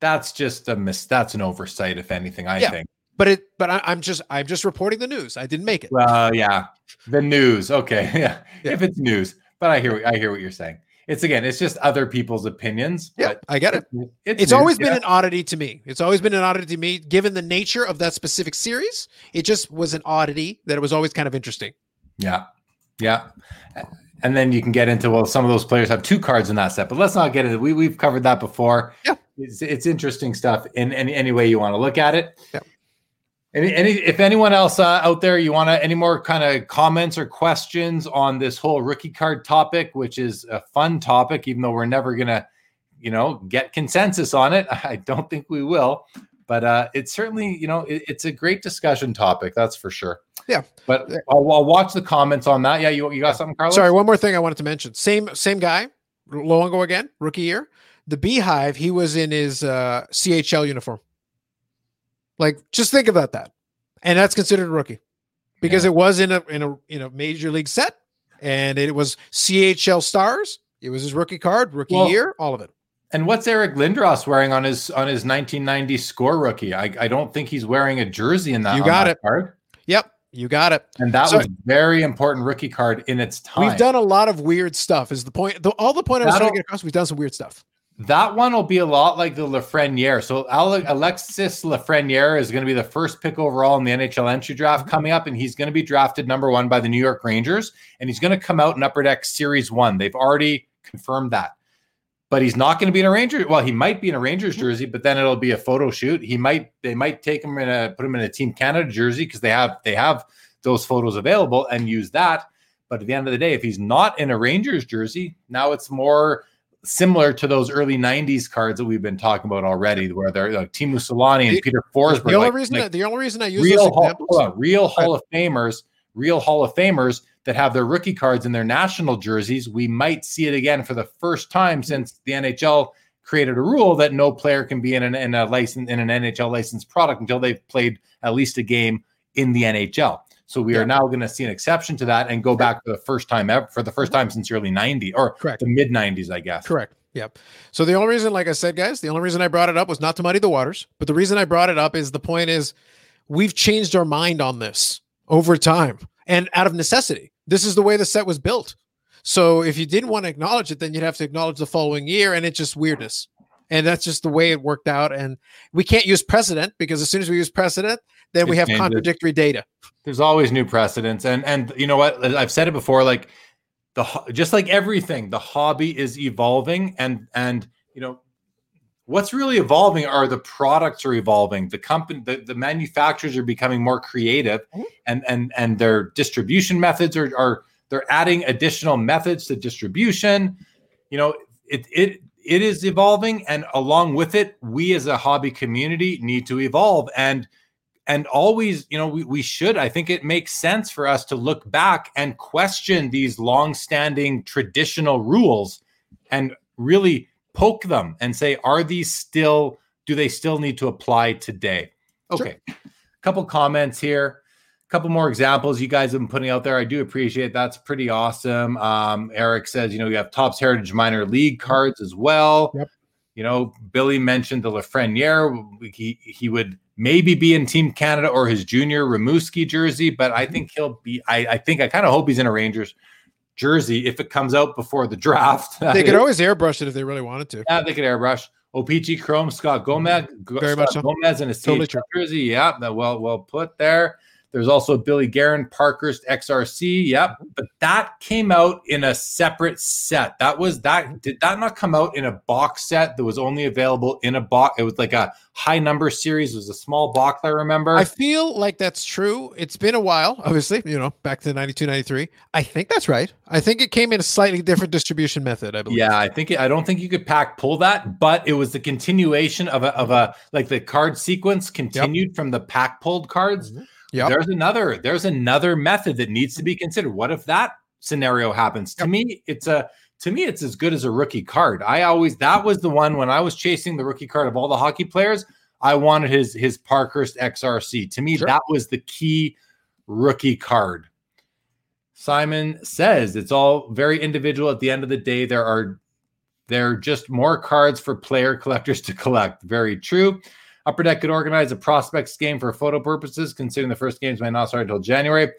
That's just a miss. That's an oversight, if anything. I yeah. think. But it. But I, am just. I'm just reporting the news. I didn't make it. Well, uh, yeah, the news. Okay, *laughs* yeah. yeah. If it's news, but I hear. I hear what you're saying. It's again. It's just other people's opinions. Yeah, I get it. It's, it's always been an oddity to me. It's always been an oddity to me, given the nature of that specific series. It just was an oddity that it was always kind of interesting. Yeah, yeah and then you can get into well, some of those players have two cards in that set, but let's not get into. We we've covered that before. Yeah, it's, it's interesting stuff in any any way you want to look at it. Yeah. Any, any if anyone else uh, out there, you want to any more kind of comments or questions on this whole rookie card topic, which is a fun topic, even though we're never gonna, you know, get consensus on it. *laughs* I don't think we will, but uh, it's certainly you know it, it's a great discussion topic, that's for sure. Yeah, but I'll, I'll, watch the comments on that. Yeah, you you got something, Carlos? Sorry, one more thing I wanted to mention. Same same guy, Luongo again, rookie year. The Beehive, he was in his uh, CHL uniform. Like, just think about that, and that's considered a rookie because yeah. it was in a in a in a major league set, and it was CHL stars. It was his rookie card, rookie well, year, all of it. And what's Eric Lindros wearing on his on his 1990 score rookie? I, I don't think he's wearing a jersey in that. You got that it. Card. Yep. You got it. And that so, was very important rookie card in its time. We've done a lot of weird stuff. Is the point? The, all the point I was trying to get across. We've done some weird stuff. That one will be a lot like the Lafreniere. So Alexis Lafreniere is going to be the first pick overall in the NHL entry draft coming up, and he's going to be drafted number one by the New York Rangers, and he's going to come out in Upper Deck Series One. They've already confirmed that but he's not going to be in a Ranger. Well, he might be in a Rangers mm-hmm. jersey, but then it'll be a photo shoot. He might they might take him in a put him in a Team Canada jersey because they have they have those photos available and use that. But at the end of the day, if he's not in a Rangers jersey, now it's more similar to those early '90s cards that we've been talking about already, where they're like Teemu Selanne and the, Peter Forsberg. The only like, reason like that, the only reason I use real examples, hall, real Hall of Famers, real Hall of Famers that have their rookie cards in their national jerseys, we might see it again for the first time hmm. since the NHL created a rule that no player can be in an in a license in an NHL licensed product until they've played at least a game in the NHL. So we yeah. are now going to see an exception to that and go back for the first time ever for the first time since early 90 or Correct. the mid 90s, I guess. Correct. Yep. So the only reason, like I said, guys, the only reason I brought it up was not to muddy the waters, but the reason I brought it up is the point is we've changed our mind on this over time and out of necessity. This is the way the set was built. So if you didn't want to acknowledge it, then you'd have to acknowledge the following year, and it's just weirdness. and that's just the way it worked out. And we can't use precedent because as soon as we use precedent, then we have changes. contradictory data. There's always new precedents, and and you know what? I've said it before. Like the just like everything, the hobby is evolving, and and you know what's really evolving are the products are evolving. The company, the, the manufacturers are becoming more creative, Mhm. and and and their distribution methods are are they're adding additional methods to distribution. You know, it it it is evolving, and along with it, we as a hobby community need to evolve and and always you know we, we should i think it makes sense for us to look back and question these long-standing traditional rules and really poke them and say are these still do they still need to apply today? Sure. okay couple comments here. A couple more examples you guys have been putting out there. I do appreciate that's pretty awesome. Um, eric says you know you have Topps heritage minor league cards as well. Yep. you know billy mentioned the lafreniere. He he would maybe be in team canada or his junior Rimouski jersey but i think he'll be i, I think i kind of hope he's in a rangers jersey if it comes out before the *laughs* draft They could always airbrush it if they really wanted to. yeah, they could airbrush. O-Pee-Chee Chrome, Scott Gomez, Very Scott much so. Gomez in a Totally jersey. Yeah, that well, well put there. There's also Billy Guerin, Parkhurst XRC. Yep, mm-hmm. but that came out in a separate set. That was that. Did that not come out in a box set that was only available in a box? It was like a high number series. It was a small box. I remember. I feel like that's true. It's been a while, obviously, you know, back to 92, 93. I think that's right. I think it came in a slightly different distribution method, I believe. Yeah, I think it, I don't think you could pack pull that, but it was the continuation of a of a like the card sequence continued from the pack pulled cards. Mm-hmm. Yep. There's another there's another method that needs to be considered. What if that scenario happens? To me, it's a to me it's as good as a rookie card. I always that was the one when I was chasing the rookie card of all the hockey players. I wanted his his Parkhurst XRC. To me, Sure. that was the key rookie card. Simon says it's all very individual. At the end of the day, there are there are just more cards for player collectors to collect. Very true. Upper Deck could organize a prospects game for photo purposes, considering the first games might not start until January.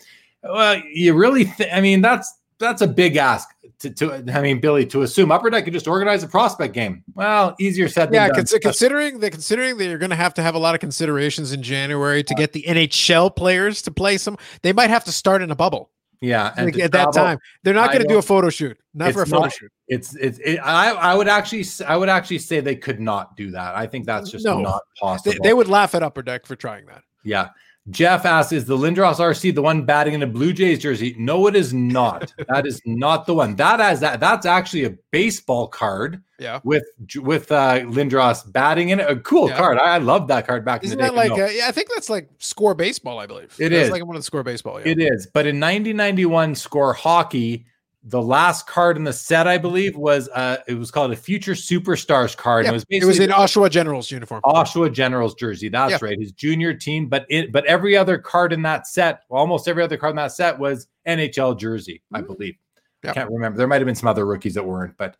Well, you really, th- I mean, that's that's a big ask to, to, I mean, Billy, to assume Upper Deck could just organize a prospect game. Well, easier said than Yeah, done. cons- considering that considering that you're going to have to have a lot of considerations in January to uh, get the NHL players to play some, they might have to start in a bubble yeah, and like, at that time. They're not going to do a photo shoot, not for a photo not- shoot. It's it's it, I I would actually I would actually say they could not do that. I think that's just No. not possible. They, they would laugh at Upper Deck for trying that. Yeah. Jeff asks, is the Lindros RC the one batting in a Blue Jays jersey? No, it is not. *laughs* that is not the one. That has that. That's actually a baseball card Yeah. with with uh, Lindros batting in it. A cool Yeah. card. I, I love that card back Isn't in the that like, No, uh, yeah, I think that's like score baseball, I believe. It That's is. like one of the score baseball. Yeah. it is. But in 1991 score hockey, the last card in the set, I believe, was uh, it was called a Future Superstars card. Yeah, It was it was in Oshawa Generals uniform. Oshawa Generals jersey. That's Yeah. right. His junior team, but it but every other card in that set, almost every other card in that set was NHL jersey, I Mm. believe. Yeah. I can't remember. There might have been some other rookies that weren't, but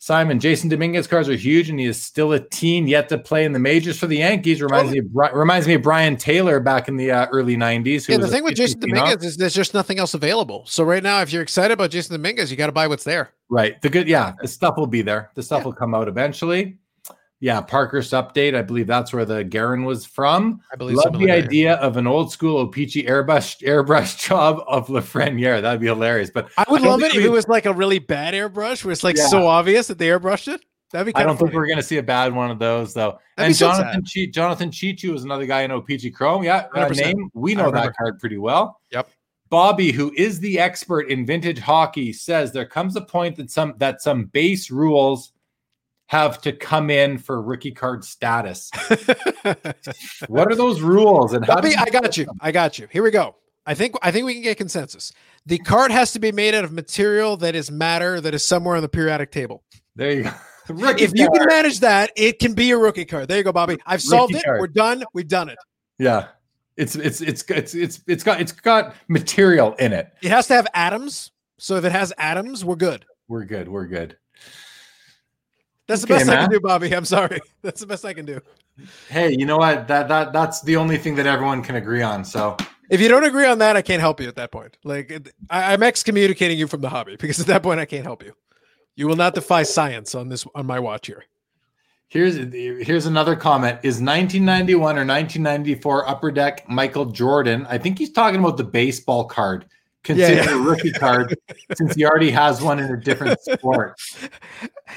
Simon Jasson Dominguez cards are huge, and he is still a teen yet to play in the majors for the Yankees. Reminds me of reminds me of Brien Taylor back in the uh, early '90s. who Yeah, the thing with Jason 50 phenom. Dominguez is there's just nothing else available. So right now, if you're excited about Jasson Dominguez, you got to buy what's there. Right. The good, yeah, the stuff will be there. The stuff will come out eventually. Yeah, Parkhurst update. I believe that's where the Guerin was from. I believe Love the that. idea of an old school O-Pee-Chee airbrush airbrush *laughs* job of Lafreniere. That'd be hilarious. But I would I love it if we- it was like a really bad airbrush where it's like Yeah. so obvious that they airbrushed it. That'd be I don't think we're going to see a bad one of those though. That'd and so Jonathan che- Jonathan Cheechoo was another guy in O-Pee-Chee Chrome. Yeah, 100%. name we know that card pretty well. Yep. Bobby, who is the expert in vintage hockey, says there comes a point that some that some base rules have to come in for rookie card status. *laughs* What are those rules and how do Bobby, I got you. I got you. Here we go. I think I think we can get consensus. The card has to be made out of material that is matter that is somewhere on the periodic table. There you go. *laughs* Rookie If you can manage that, it can be a rookie card. There you go, Bobby. I've solved Rookie it. card. We're done. We've done it. yeah, it's it's it's it's it's it's got it's got material in it. It has to have atoms. So if it has atoms, we're good. We're good. We're good. That's Okay, the best I can do, Bobby. I'm sorry. *laughs* That's the best I can do. Hey, you know what? That that that's the only thing that everyone can agree on. So If you don't agree on that, I can't help you at that point. Like I, I'm excommunicating you from the hobby because at that point I can't help you. You will not defy science on this on my watch here. Here's here's another comment. Is 1991 or 1994 Upper Deck Michael Jordan? I think he's talking about the baseball card considered yeah, yeah. a rookie card since he already has one in a different *laughs* sport.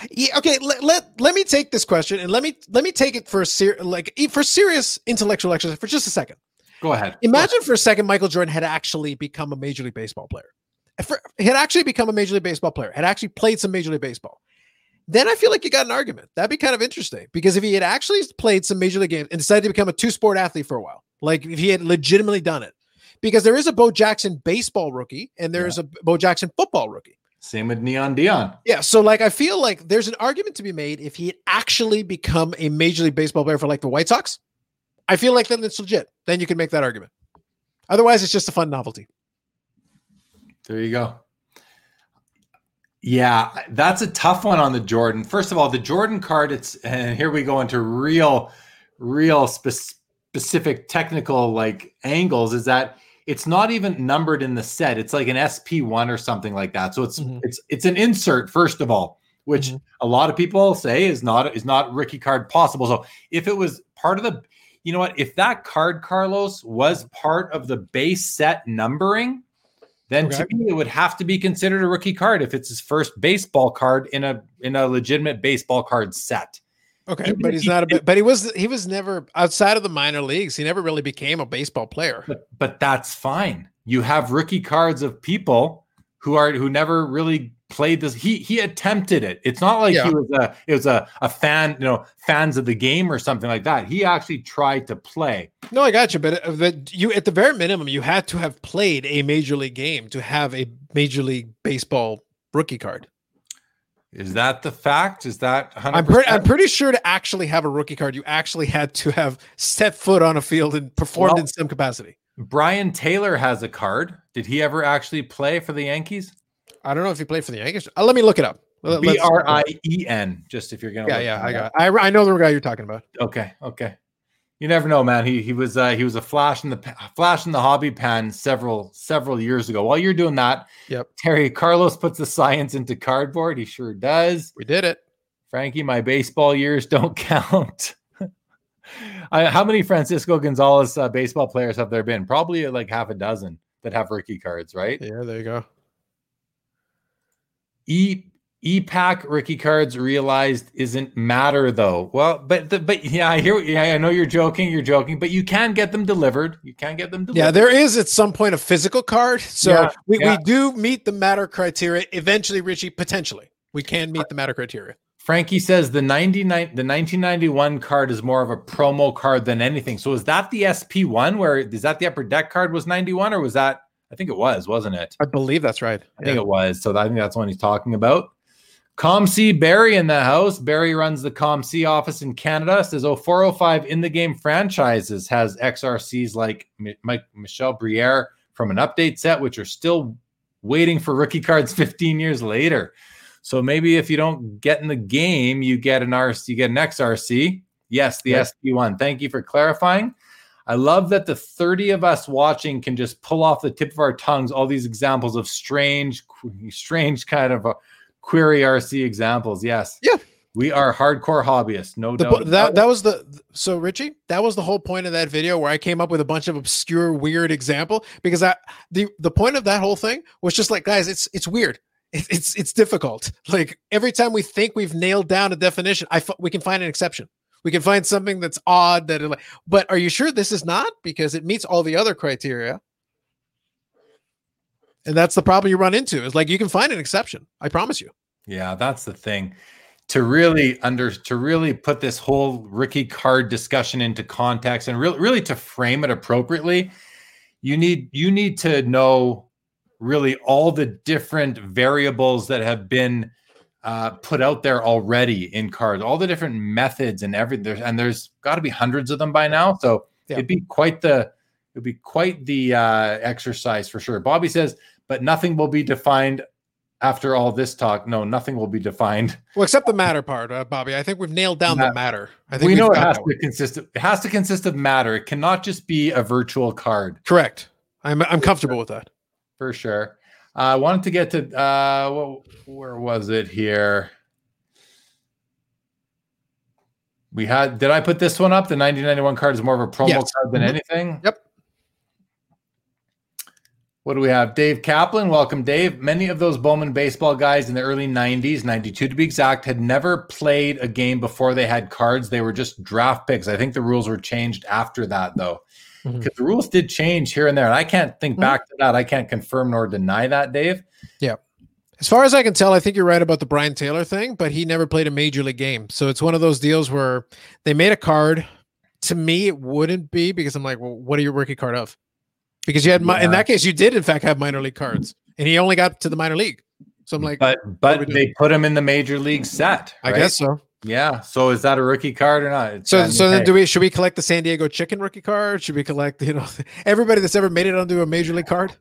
Yeah, okay, let, let, let me take this question and let me let me take it for a ser- like for serious intellectual exercise for just a second. Go ahead. Imagine Go for a second Michael Jordan had actually become a major league baseball player. He had actually become a major league baseball player, had actually played some major league baseball. Then I feel like you got an argument. That'd be kind of interesting because if he had actually played some major league games and decided to become a two sport athlete for a while, like if he had legitimately done it, because there is a Bo Jackson baseball rookie and there yeah. is a Bo Jackson football rookie. Same with Neon Deion. Yeah. So, like, I feel like there's an argument to be made if he had actually become a Major League Baseball player for like the White Sox. I feel like then it's legit. Then you can make that argument. Otherwise, it's just a fun novelty. There you go. Yeah, that's a tough one on the Jordan. First of all, the Jordan card, it's, and here we go into real, real spe- specific technical like angles, is that it's not even numbered in the set. It's like an SP1 or something like that. So it's mm-hmm. it's it's an insert first of all, which mm-hmm. a lot of people say is not is not rookie card possible. So if it was part of the you know what, if that card Carlos was part of the base set numbering, then okay. to me it would have to be considered a rookie card if it's his first baseball card in a in a legitimate baseball card set. Okay, Even but he's he, not a bit, but he was he was never outside of the minor leagues. He never really became a baseball player. But, but that's fine. You have rookie cards of people who are who never really played this. He he attempted it. It's not like yeah. he was a it was a, a fan, you know, fans of the game or something like that. He actually tried to play. No, I got you, but uh, you at the very minimum, you had to have played a major league game to have a major league baseball rookie card. Is that the fact? Is that 100%? I'm pretty I'm pretty sure to actually have a rookie card, you actually had to have set foot on a field and performed well, in some capacity. Brien Taylor has a card. Did he ever actually play for the Yankees? I don't know if he played for the Yankees. Uh, let me look it up. B R I E N. Just if you're gonna. Yeah, yeah, I got. I I know the guy you're talking about. Okay, okay you never know, man. He he was uh, he was a flash in the flash in the hobby pan several several years ago. While you're doing that, yep. Terry Carlos puts the science into cardboard. He sure does. We did it, Frankie. My baseball years don't *laughs* count. I, how many Francisco Gonzalez uh, baseball players have there been? Probably like half a dozen that have rookie cards, right? Yeah, there you go. E ePack Ricky cards realized isn't matter though. Well, but the, but yeah, I hear. Yeah, I know you're joking. You're joking, but you can get them delivered. You can get them delivered. Yeah, there is at some point a physical card. So yeah, we, yeah. we do meet the matter criteria eventually, Richie. Potentially, we can meet the matter criteria. Frankie says the 99 the 1991 card is more of a promo card than anything. So is that the SP one where is that the upper deck card was 91 or was that I think it was, wasn't it? I believe that's right. I yeah. think it was. So I think that's what he's talking about. COMC Barry in the house. Barry runs the COMC office in Canada. Says, oh, 405 in the game franchises has XRCs like Mike Michel Briere from an update set, which are still waiting for rookie cards *laughs* 15 years later. So maybe if you don't get in the game, you get an RC, you get an XRC. Yes, the yep. SP1. Thank you for clarifying. I love that the 30 of us watching can just pull off the tip of our tongues all these examples of strange, strange kind of uh, query RC examples. Yes. Yeah. We are hardcore hobbyists, no the, doubt. That that was the so Richie, that was the whole point of that video where I came up with a bunch of obscure, weird example because I the the point of that whole thing was just like, guys, it's it's weird. It, it's it's difficult. Like every time we think we've nailed down a definition, I we can find an exception. We can find something that's odd that, like, but are you sure this is not because it meets all the other criteria? And that's the problem you run into. Is like you can find an exception. I promise you. Yeah, that's the thing. To really under to really put this whole rookie card discussion into context and really really to frame it appropriately, you need you need to know really all the different variables that have been uh, put out there already in cards, all the different methods and everything. There's, and there's got to be hundreds of them by now. So yeah. it'd be quite the it'd be quite the uh, exercise for sure. Bobby says but nothing will be defined after all this talk. No, nothing will be defined. Well, except the matter part, uh, Bobby. I think we've nailed down the matter. I think we know it has to consist. Of, it has to consist of matter. It cannot just be a virtual card. Correct. I'm I'm comfortable with that. For sure. Uh, I wanted to get to uh, where was it here? We had. Did I put this one up? The 1991 card is more of a promo Yes. card than Mhm. anything. Yep. What do we have? Dave Kaplan. Welcome, Dave. Many of those Bowman baseball guys in the early 90s, 92 to be exact, had never played a game before they had cards. They were just draft picks. I think the rules were changed after that, though. Because the rules did change here and there. And I can't think Mhm. back to that. I can't confirm nor deny that, Dave. Yeah. As far as I can tell, I think you're right about the Brien Taylor thing, but he never played a major league game. So it's one of those deals where they made a card. To me, it wouldn't be because I'm like, well, what are your rookie card of? Because you had mi- in that case, you did in fact have minor league cards, and he only got to the minor league. So I'm like, But but they put him in the major league set. I guess so. Yeah. So is that a rookie card or not? It's So so then do we should we collect the San Diego Chicken rookie card? Should we collect you know *laughs* everybody that's ever made it onto a major league card?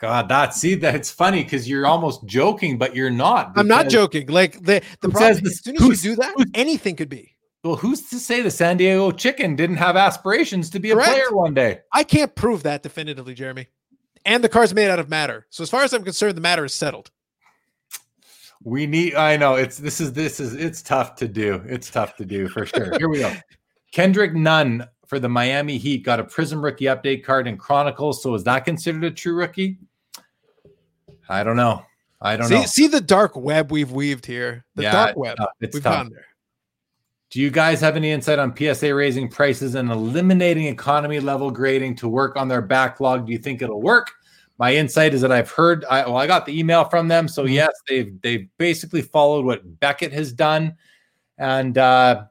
God, that see that it's funny because you're almost joking, but you're not. I'm not joking. Like the the problem says is, as soon as you do that, anything could be. Well, who's to say the San Diego Chicken didn't have aspirations to be a Correct. player one day? I can't prove that definitively, Jeremy. And the car's made out of matter. So as far as I'm concerned, the matter is settled. We need. I know it's this is this is it's tough to do. It's tough to do for sure. Here we go. *laughs* Kendrick Nunn for the Miami Heat got a Prism rookie update card in Chronicles. So is that considered a true rookie? I don't know. I don't See, know. see the dark web we've weaved here. The Yeah, dark web. It's We've tough. gone there. Do you guys have any insight on PSA raising prices and eliminating economy level grading to work on their backlog? Do you think it'll work? My insight is that I've heard. I, well, I got the email from them, so yes, they've they've basically followed what Beckett has done, and uh,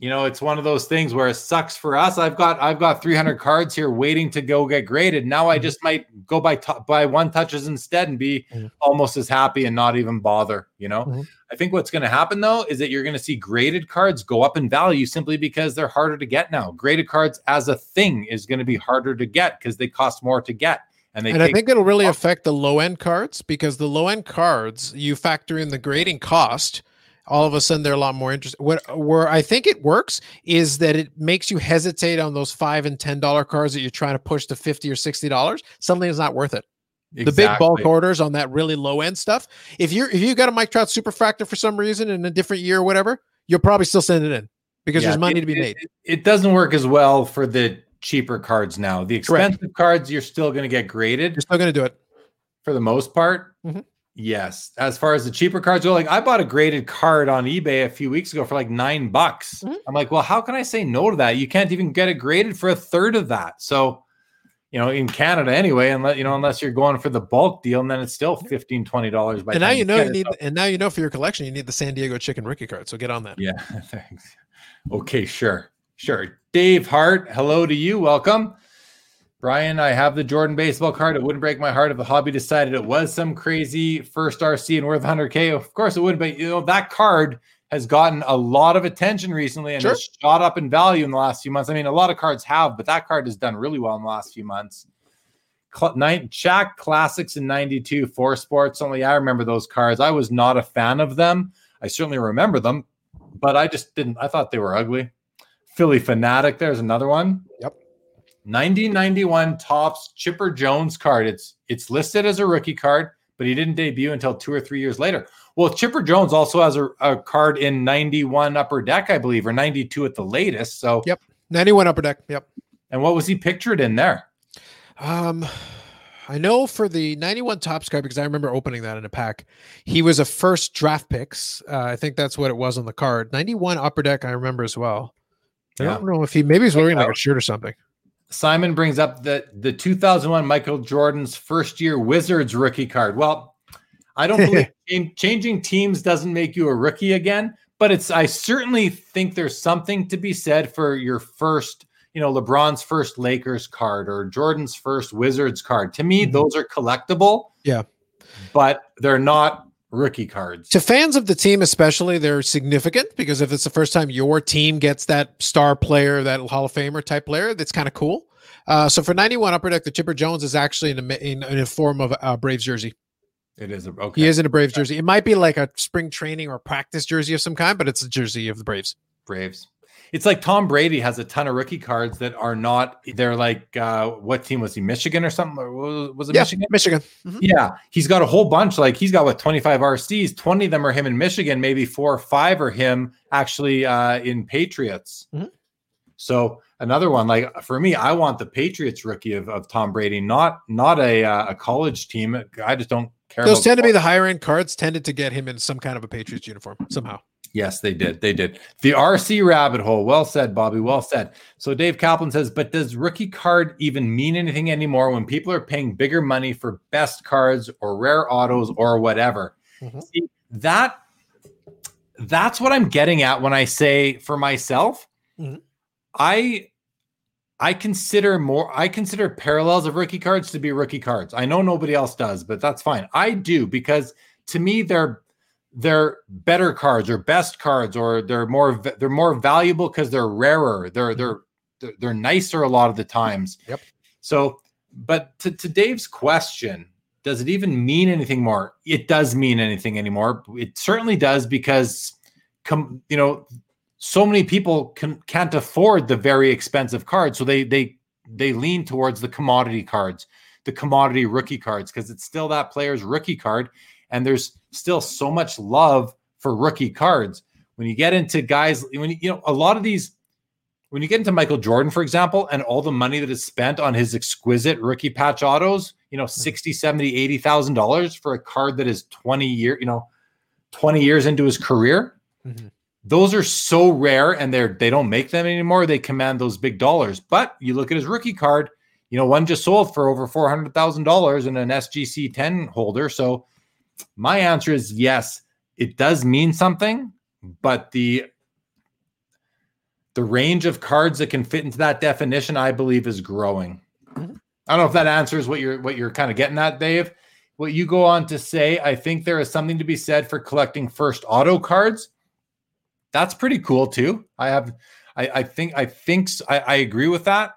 you know it's one of those things where it sucks for us. I've got I've got 300 cards here waiting to go get graded. Now I Mhm. just might go by t- by one touches instead and be Mhm. almost as happy and not even bother. You know. Mhm. I think what's going to happen though is that you're going to see graded cards go up in value simply because they're harder to get now. Graded cards as a thing is going to be harder to get because they cost more to get. And they And I think it'll really affect the low end cards because the low end cards, you factor in the grading cost. All of a sudden, they're a lot more interesting. What where I think it works is that it makes you hesitate on those five and ten dollar cards that you're trying to push to fifty or sixty dollars. Suddenly, it's not worth it. the big bulk orders on that really low end stuff. If you're if you got a Mike Trout superfractor for some reason in a different year or whatever, you'll probably still send it in because Yeah, there's money it- to be made. It, it doesn't work as well for the cheaper cards now. The expensive cards you're still going to get graded You're still going to do it. for the most part. Mhm. Yes. As far as the cheaper cards go, like I bought a graded card on eBay a few weeks ago for like nine bucks. Mhm. I'm like, well, how can I say no to that? You can't even get it graded for a third of that. So, you know, in Canada anyway, unless you know, unless you're going for the bulk deal, and then it's still 15 dollars by And now you know you need and now you know for your collection you need the San Diego chicken rookie card. So get on that. Yeah, *laughs* thanks. Okay, sure. Sure. Dave Hart, hello to you. Welcome. Brian, I have the Jordan baseball card. It wouldn't break my heart if the hobby decided it was some crazy first RC and worth 100K. Of course it would, but you know, that card has gotten a lot of attention recently and Sure. has shot up in value in the last few months. I mean, a lot of cards have, but that card has done really well in the last few months. Cl- nine, Shaq Classics in 92, Four Sports. Only I remember those cards. I was not a fan of them. I certainly remember them, but I just didn't. I thought they were ugly. Phillie Phanatic, there's another one. Yep. 1991 Topps Chipper Jones card. It's it's listed as a rookie card, but he didn't debut until two or three years later. Well, Chipper Jones also has a, a card in 91 Upper Deck, I believe, or 92 at the latest. So, Yep. 91 upper deck. Yep. and what was he pictured in there? Um, I know for the 91 Topps card because I remember opening that in a pack. He was a first draft picks. Uh, I think that's what it was on the card. 91 upper deck. I remember as well. I don't know if he maybe he's wearing like a shirt or something. Simon brings up that the 2001 Michael Jordan's first year Wizards rookie card. Well, I don't believe *laughs* chan- changing teams doesn't make you a rookie again, but it's I certainly think there's something to be said for your first, you know, LeBron's first Lakers card or Jordan's first Wizards card. To me, Mhm. those are collectible. Yeah. But they're not rookie cards. To fans of the team, especially, they're significant because if it's the first time your team gets that star player, that Hall of Famer type player, that's kind of cool. Uh, so for 91 upper deck, the Chipper Jones is actually in a, in, in a form of a Braves jersey. It is a, okay. He is in a Braves jersey. It might be like a spring training or practice jersey of some kind, but it's a jersey of the Braves. Braves. It's like Tom Brady has a ton of rookie cards that are not. They're like, uh, what team was he? Michigan or something? Or was, was it Yeah, Michigan? Michigan. Mhm. Yeah, he's got a whole bunch. Like he's got what 25 RCs. 20 of them are him in Michigan. Maybe four or five are him actually uh, in Patriots. Mhm. So another one, like for me, I want the Patriots rookie of, of Tom Brady, not not a uh, a college team. I just don't care. Those about tend to be the higher end cards, tended to get him in some kind of a Patriots uniform somehow. Yes, they did. They did. The RC rabbit hole. Well said, Bobby. Well said. So Dave Kaplan says, but does rookie card even mean anything anymore when people are paying bigger money for best cards or rare autos or whatever? Mhm. See, that that's what I'm getting at when I say for myself, Mhm. I I consider more I consider parallels of rookie cards to be rookie cards. I know nobody else does, but that's fine. I do because to me they're they're better cards or best cards or they're more they're more valuable because they're rarer. They're mm-hmm. they're they're they're nicer a lot of the times. Yep. So, but to, to Dave's question, does it even mean anything more? It does mean anything anymore. It certainly does because, com, you know, so many people can, can't afford the very expensive cards, so they they they lean towards the commodity cards, the commodity rookie cards, because it's still that player's rookie card, and there's still so much love for rookie cards. When you get into guys, when you, you know a lot of these when you get into Michael Jordan, for example, and all the money that is spent on his exquisite rookie patch autos, you know, 60, 70, 80,000 dollars for a card that is 20 year, you know, 20 years into his career. Mhm. Those are so rare and they're they don't make them anymore. They command those big dollars. But you look at his rookie card, you know, one just sold for over four hundred thousand dollars in an SGC 10 holder. So my answer is yes, it does mean something, but the the range of cards that can fit into that definition, I believe, is growing. I don't know if that answers what you're what you're kind of getting at, Dave. What you go on to say, I think there is something to be said for collecting first auto cards. That's pretty cool too. I have, I, I think, I think I agree with that,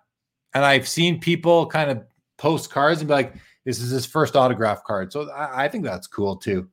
and I've seen people kind of post cards and be like, "This is his first autograph card," so I, I think that's cool too.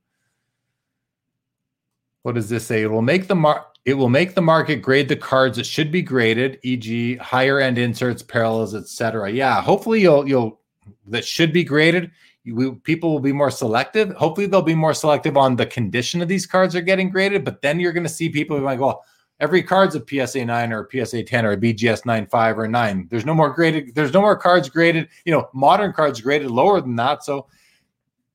What does this say? It will make the mar- it will make the market grade the cards that should be graded, e.g., higher end inserts, parallels, etc. Yeah, hopefully you'll you'll that should be graded. We, people will be more selective. Hopefully they'll be more selective on the condition of these cards are getting graded. But then you're going to see people like, well, every card's a PSA nine or a PSA ten or a BGS nine five or nine. There's no more graded. There's no more cards graded. You know, modern cards graded lower than that. So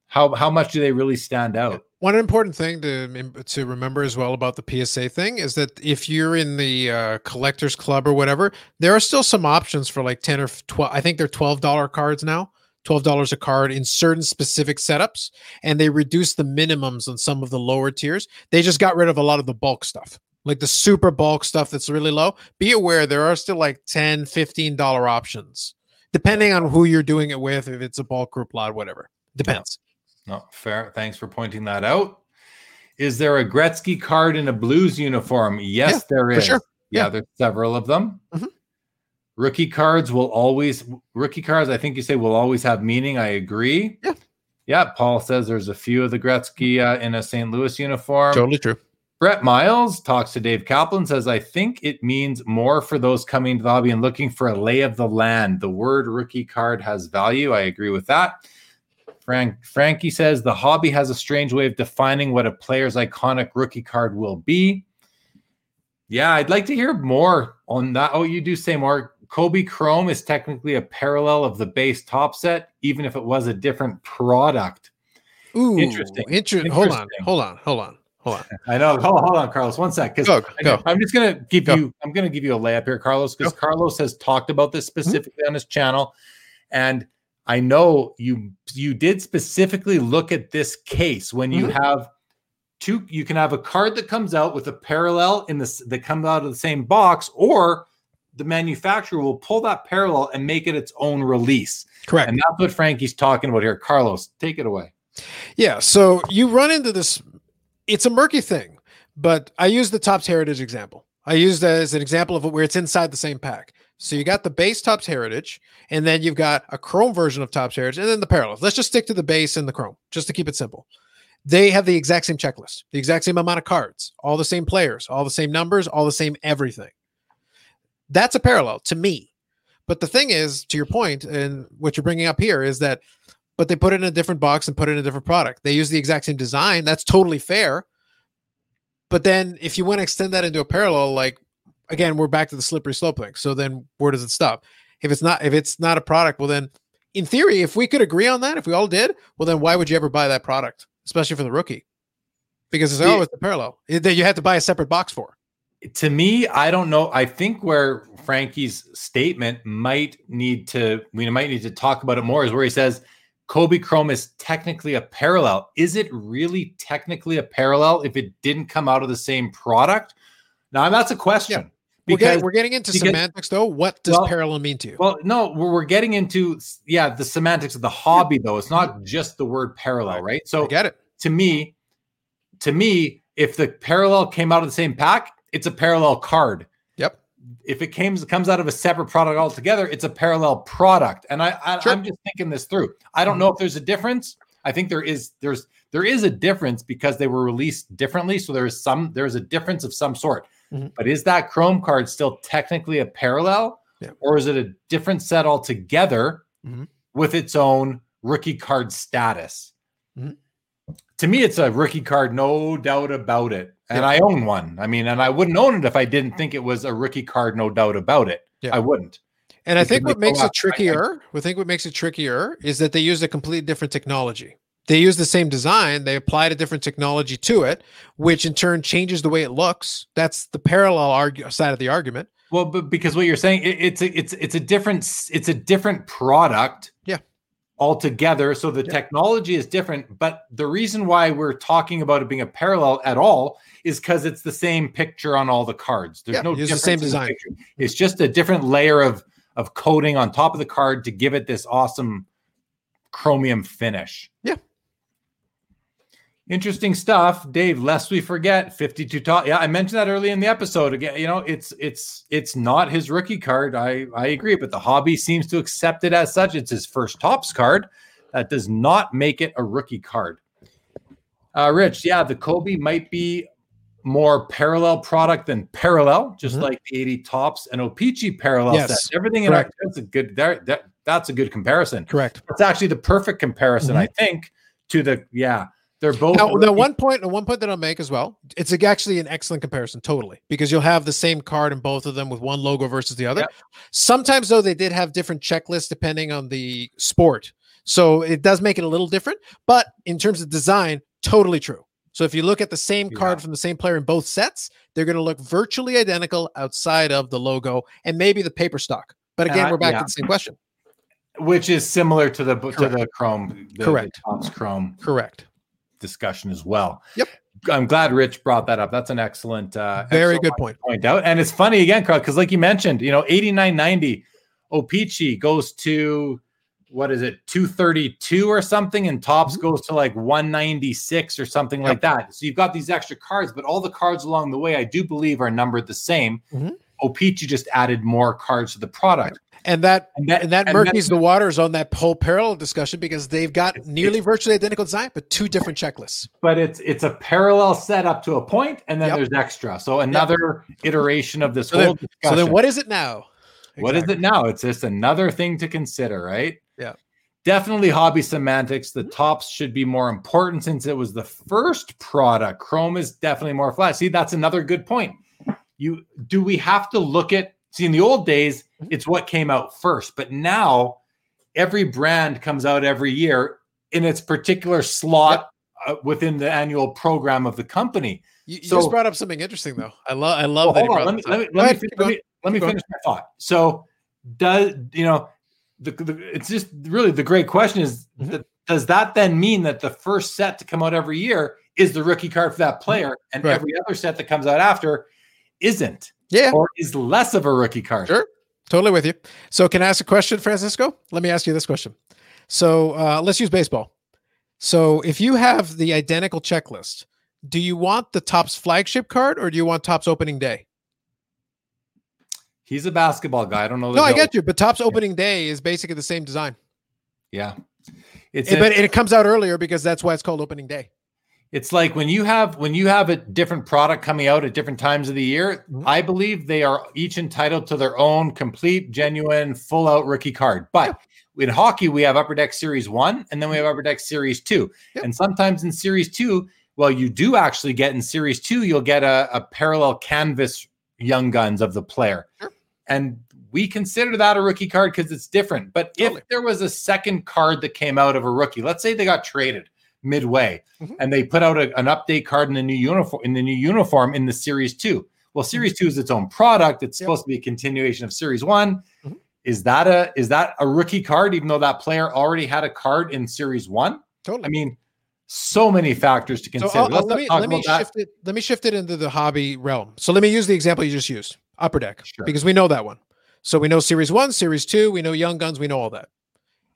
how how much do they really stand out? One important thing to to remember as well about the PSA thing is that if you're in the uh, collectors club or whatever, there are still some options for like ten or twelve. I think they're twelve dollar cards now, twelve dollars a card in certain specific setups, and they reduce the minimums on some of the lower tiers. They just got rid of a lot of the bulk stuff, like the super bulk stuff that's really low. Be aware there are still like 10 15 dollar options depending on who you're doing it with. If it's a bulk group lot, whatever depends. No, fair. Thanks for pointing that out. Is there a Gretzky card in a Blues uniform? Yes, Yeah, there for sure. Yeah, Yeah. there's several of them. Mhm. Rookie cards will always rookie cards. I think you say will always have meaning. I agree. Yeah. Yeah. Paul says there's a few of the Gretzky uh, in a St. Louis uniform. Totally true. Brett Miles talks to Dave Kaplan, says, I think it means more for those coming to the hobby and looking for a lay of the land. The word rookie card has value. I agree with that. Frank Frankie says the hobby has a strange way of defining what a player's iconic rookie card will be. Yeah, I'd like to hear more on that. Oh, you do say more. Kobe Chrome is technically a parallel of the base Topps set, even if it was a different product. Ooh, Interesting. Inter- hold on, hold on, hold on, hold on. I know. Hold, hold on, Carlos. One sec. Because. I'm just gonna give Go. you. I'm gonna give you a layup here, Carlos, because Carlos has talked about this Mm-hmm. specifically on his channel, and I know you you did specifically look at this case when you Mm-hmm. have two. You can have a card that comes out with a parallel in this that comes out of the same box, or the manufacturer will pull that parallel and make it its own release. Correct. And that's what Frankie's talking about here. Carlos, take it away. Yeah. So you run into this. It's a murky thing, but I use the Topps Heritage example. I use that as an example of where it's inside the same pack. So you got the base Topps Heritage, and then you've got a Chrome version of Topps Heritage, and then the parallels. Let's just stick to the base and the Chrome, just to keep it simple. They have the exact same checklist, the exact same amount of cards, all the same players, all the same numbers, all the same everything. That's a parallel to me. But the thing is, to your point, and what you're bringing up here is that, but they put it in a different box and put it in a different product. They use the exact same design. That's totally fair. But then if you want to extend that into a parallel, like again, we're back to the slippery slope thing. So then where does it stop? If it's not if it's not a product, well then in theory, if we could agree on that, if we all did, well then why would you ever buy that product, especially for the rookie? Because it's always the parallel that you have to buy a separate box for. To me, I don't know. I think where Frankie's statement might need to we might need to talk about it more is where he says Kobe Chrome is technically a parallel. Is it really technically a parallel if it didn't come out of the same product? Now that's a question. Yeah. Because we're getting, we're getting into because, semantics though. What does well, parallel mean to you? Well, no, we're, we're getting into yeah the semantics of the hobby though. It's not just the word parallel, right? So I get it. To me, to me, if the parallel came out of the same pack, it's a parallel card. If it comes comes out of a separate product altogether, it's a parallel product. And I, I am just thinking this through. I don't know if there's a difference. I think there is. There's there is a difference because they were released differently. So there is some there's a difference of some sort. Mm-hmm. But is that Chrome card still technically a parallel, yeah. or is it a different set altogether mm-hmm. with its own rookie card status? Mm-hmm. To me, it's a rookie card, no doubt about it. And yeah. I own one. I mean, and I wouldn't own it if I didn't think it was a rookie card, no doubt about it. Yeah. I wouldn't. And I think what makes it trickier, I, think what makes it trickier is that they use a completely different technology they use the same design they applied a different technology to it which in turn changes the way it looks that's the parallel argue, side of the argument well but because what you're saying it, it's a, it's it's a different it's a different product yeah altogether. So the yeah. technology is different but the reason why we're talking about it being a parallel at all is because it's the same picture on all the cards. There's yeah, no it's the same design. it's just a different layer of of coating on top of the card to give it this awesome chromium finish. Yeah Interesting stuff, Dave. Lest we forget, 52 top. Yeah, I mentioned that early in the episode. Again, you know, it's it's it's not his rookie card. I I agree, but the hobby seems to accept it as such. It's his first Topps card. That does not make it a rookie card. Uh, Rich, yeah, the Kobe might be more parallel product than parallel, just mm-hmm. like the 80 Topps and O-Pee-Chee parallel yes. set. Everything Correct. in our that's a good that, that that's a good comparison. Correct. It's actually the perfect comparison, mm-hmm. I think, to the yeah they're both. Now, the one point, one point that I'll make as well, it's actually an excellent comparison, totally, because you'll have the same card in both of them with one logo versus the other. Yep. Sometimes, though, they did have different checklists depending on the sport, so it does make it a little different. But in terms of design, totally true. So if you look at the same card from the same player in both sets, they're going to look virtually identical outside of the logo and maybe the paper stock. But again, uh, we're back yeah. to the same question, which is similar to the Correct. to the Chrome, the, Correct. The Chrome. Correct discussion as well. Yep. I'm glad Rich brought that up. That's an excellent, uh, very excellent good point. Point out, and it's funny again, because like you mentioned, you know, 89.90 O-Pee-Chee goes to what is it, 232 or something, and Topps mm-hmm. goes to like 196 or something yep. like that. So you've got these extra cards, but all the cards along the way, I do believe, are numbered the same. Mm-hmm. O-Pee-Chee just added more cards to the product and that and that, and that and murkies the waters on that whole parallel discussion because they've got nearly virtually identical design, but two different checklists. But it's it's a parallel setup to a point, and then yep. there's extra. So another yep. iteration of this so whole then, discussion. So then, what is it now? What exactly. is it now? It's just another thing to consider, right? Yeah. Definitely hobby semantics. The mm-hmm. Should be more important since it was the first product. Chrome is definitely more flat. See, that's another good point. You do we have to look at See, in the old days, mm-hmm. it's what came out first, but now every brand comes out every year in its particular slot yep. uh, within the annual program of the company. You, you so, just brought up something interesting, though. I love, I love well, that. Let me, let me, let me, let me, let me finish my thought. So, does you know, the, the, it's just really the great question is, mm-hmm. that, does that then mean that the first set to come out every year is the rookie card for that player, and right. every other set that comes out after isn't? Yeah. Or is less of a rookie card. Sure. Totally with you. So, can I ask a question, Francisco? Let me ask you this question. So, uh, let's use baseball. So, if you have the identical checklist, do you want the Topps flagship card or do you want Topps opening day? He's a basketball guy. I don't know. No, I get you. But Topps opening yeah. day is basically the same design. Yeah. It's but it comes out earlier because that's why it's called opening day. It's like when you have when you have a different product coming out at different times of the year, Mhm. I believe they are each entitled to their own complete, genuine, full out rookie card. But in hockey, we have Upper Deck Series 1 and then we have Upper Deck Series 2. Yep. And sometimes in Series 2, well, you do actually get in Series 2, you'll get a, a parallel canvas young guns of the player. Sure. And we consider that a rookie card because it's different. But Totally. if there was a second card that came out of a rookie, let's say they got traded midway Mhm. and they put out a- an update card in the new uniform in the new uniform in the series two. Well, series two is its own product. It's Yep. supposed to be a continuation of series one. Mhm. Is that a is that a rookie card, even though that player already had a card in series one? Totally. I mean, so many factors to So consider. I'll- I'll- Let's let me let me about that. shift it. Let me shift it into the hobby realm. So let me use the example you just used, Upper Deck, Sure. because we know that one. So we know Series One, Series Two, we know Young Guns, we know all that.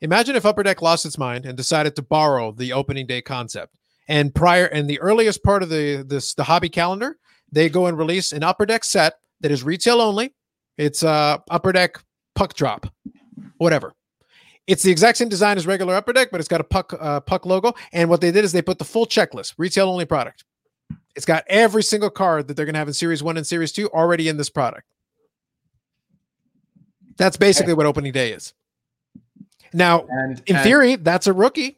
Imagine if Upper Deck lost its mind and decided to borrow the opening day concept. And prior and the earliest part of the this the hobby calendar, they go and release an Upper Deck set that is retail only. It's uh Upper Deck puck drop, whatever. It's the exact same design as regular Upper Deck, but it's got a puck uh, puck logo. And what they did is they put the full checklist, retail only product. It's got every single card that they're going to have in Series One and Series Two already in this product. That's basically what opening day is. Now, And in and- theory, that's a rookie.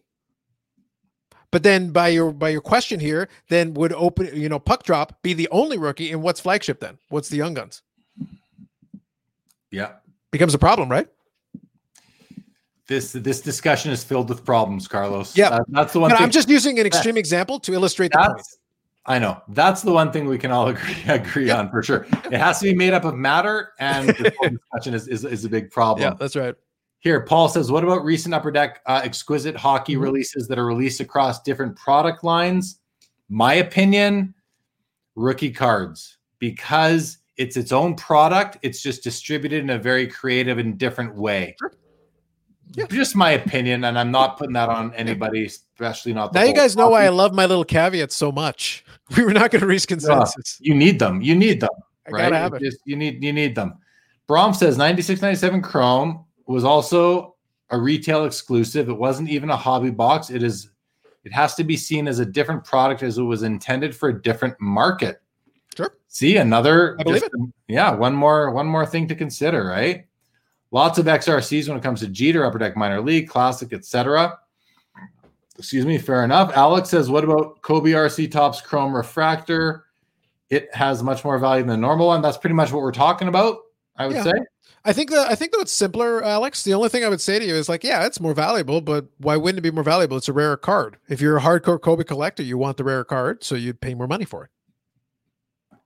But then by your by your question here, then would open you know puck drop be the only rookie? And what's flagship then? What's the young guns? yeah, Becomes a problem, right? this this discussion is filled with problems, Carlos. Yeah. That- that's the one thing. I'm just using an extreme example to illustrate the point. I know that's the one thing we can all *laughs* agree agree on for sure. It has to be made up of matter, and the discussion is, is is a big problem. Yeah, that's right. Here, Paul says, "What about recent Upper Deck uh, exquisite hockey Mhm. releases that are released across different product lines?" My opinion, rookie cards because it's its own product. It's just distributed in a very creative and different way. Sure. Yeah. Just my opinion, and I'm not putting that on anybody, especially not. the Now you guys know why I love my little caveats so much. *laughs* We were not going to reach consensus. you need them. You need them. I right? gotta have It it. just- you need you need them. Brom says 96 97 Chrome was also a retail exclusive. It wasn't even a hobby box. It is it has to be seen as a different product as it was intended for a different market. Sure. See another I believe just- yeah, one more one more thing to consider, right? Lots of XRCs when it comes to Jeter, Upper Deck Minor League, Classic, etc. Excuse me, fair enough. Alex says, what about Kobe RC Topps Chrome Refractor? It has much more value than the normal one. That's pretty much what we're talking about, I would Yeah. say. I think that I think that it's simpler, Alex. The only thing I would say to you is like, yeah, it's more valuable, but why wouldn't it be more valuable? It's a rare card. If you're a hardcore Kobe collector, you want the rare card, so you'd pay more money for it.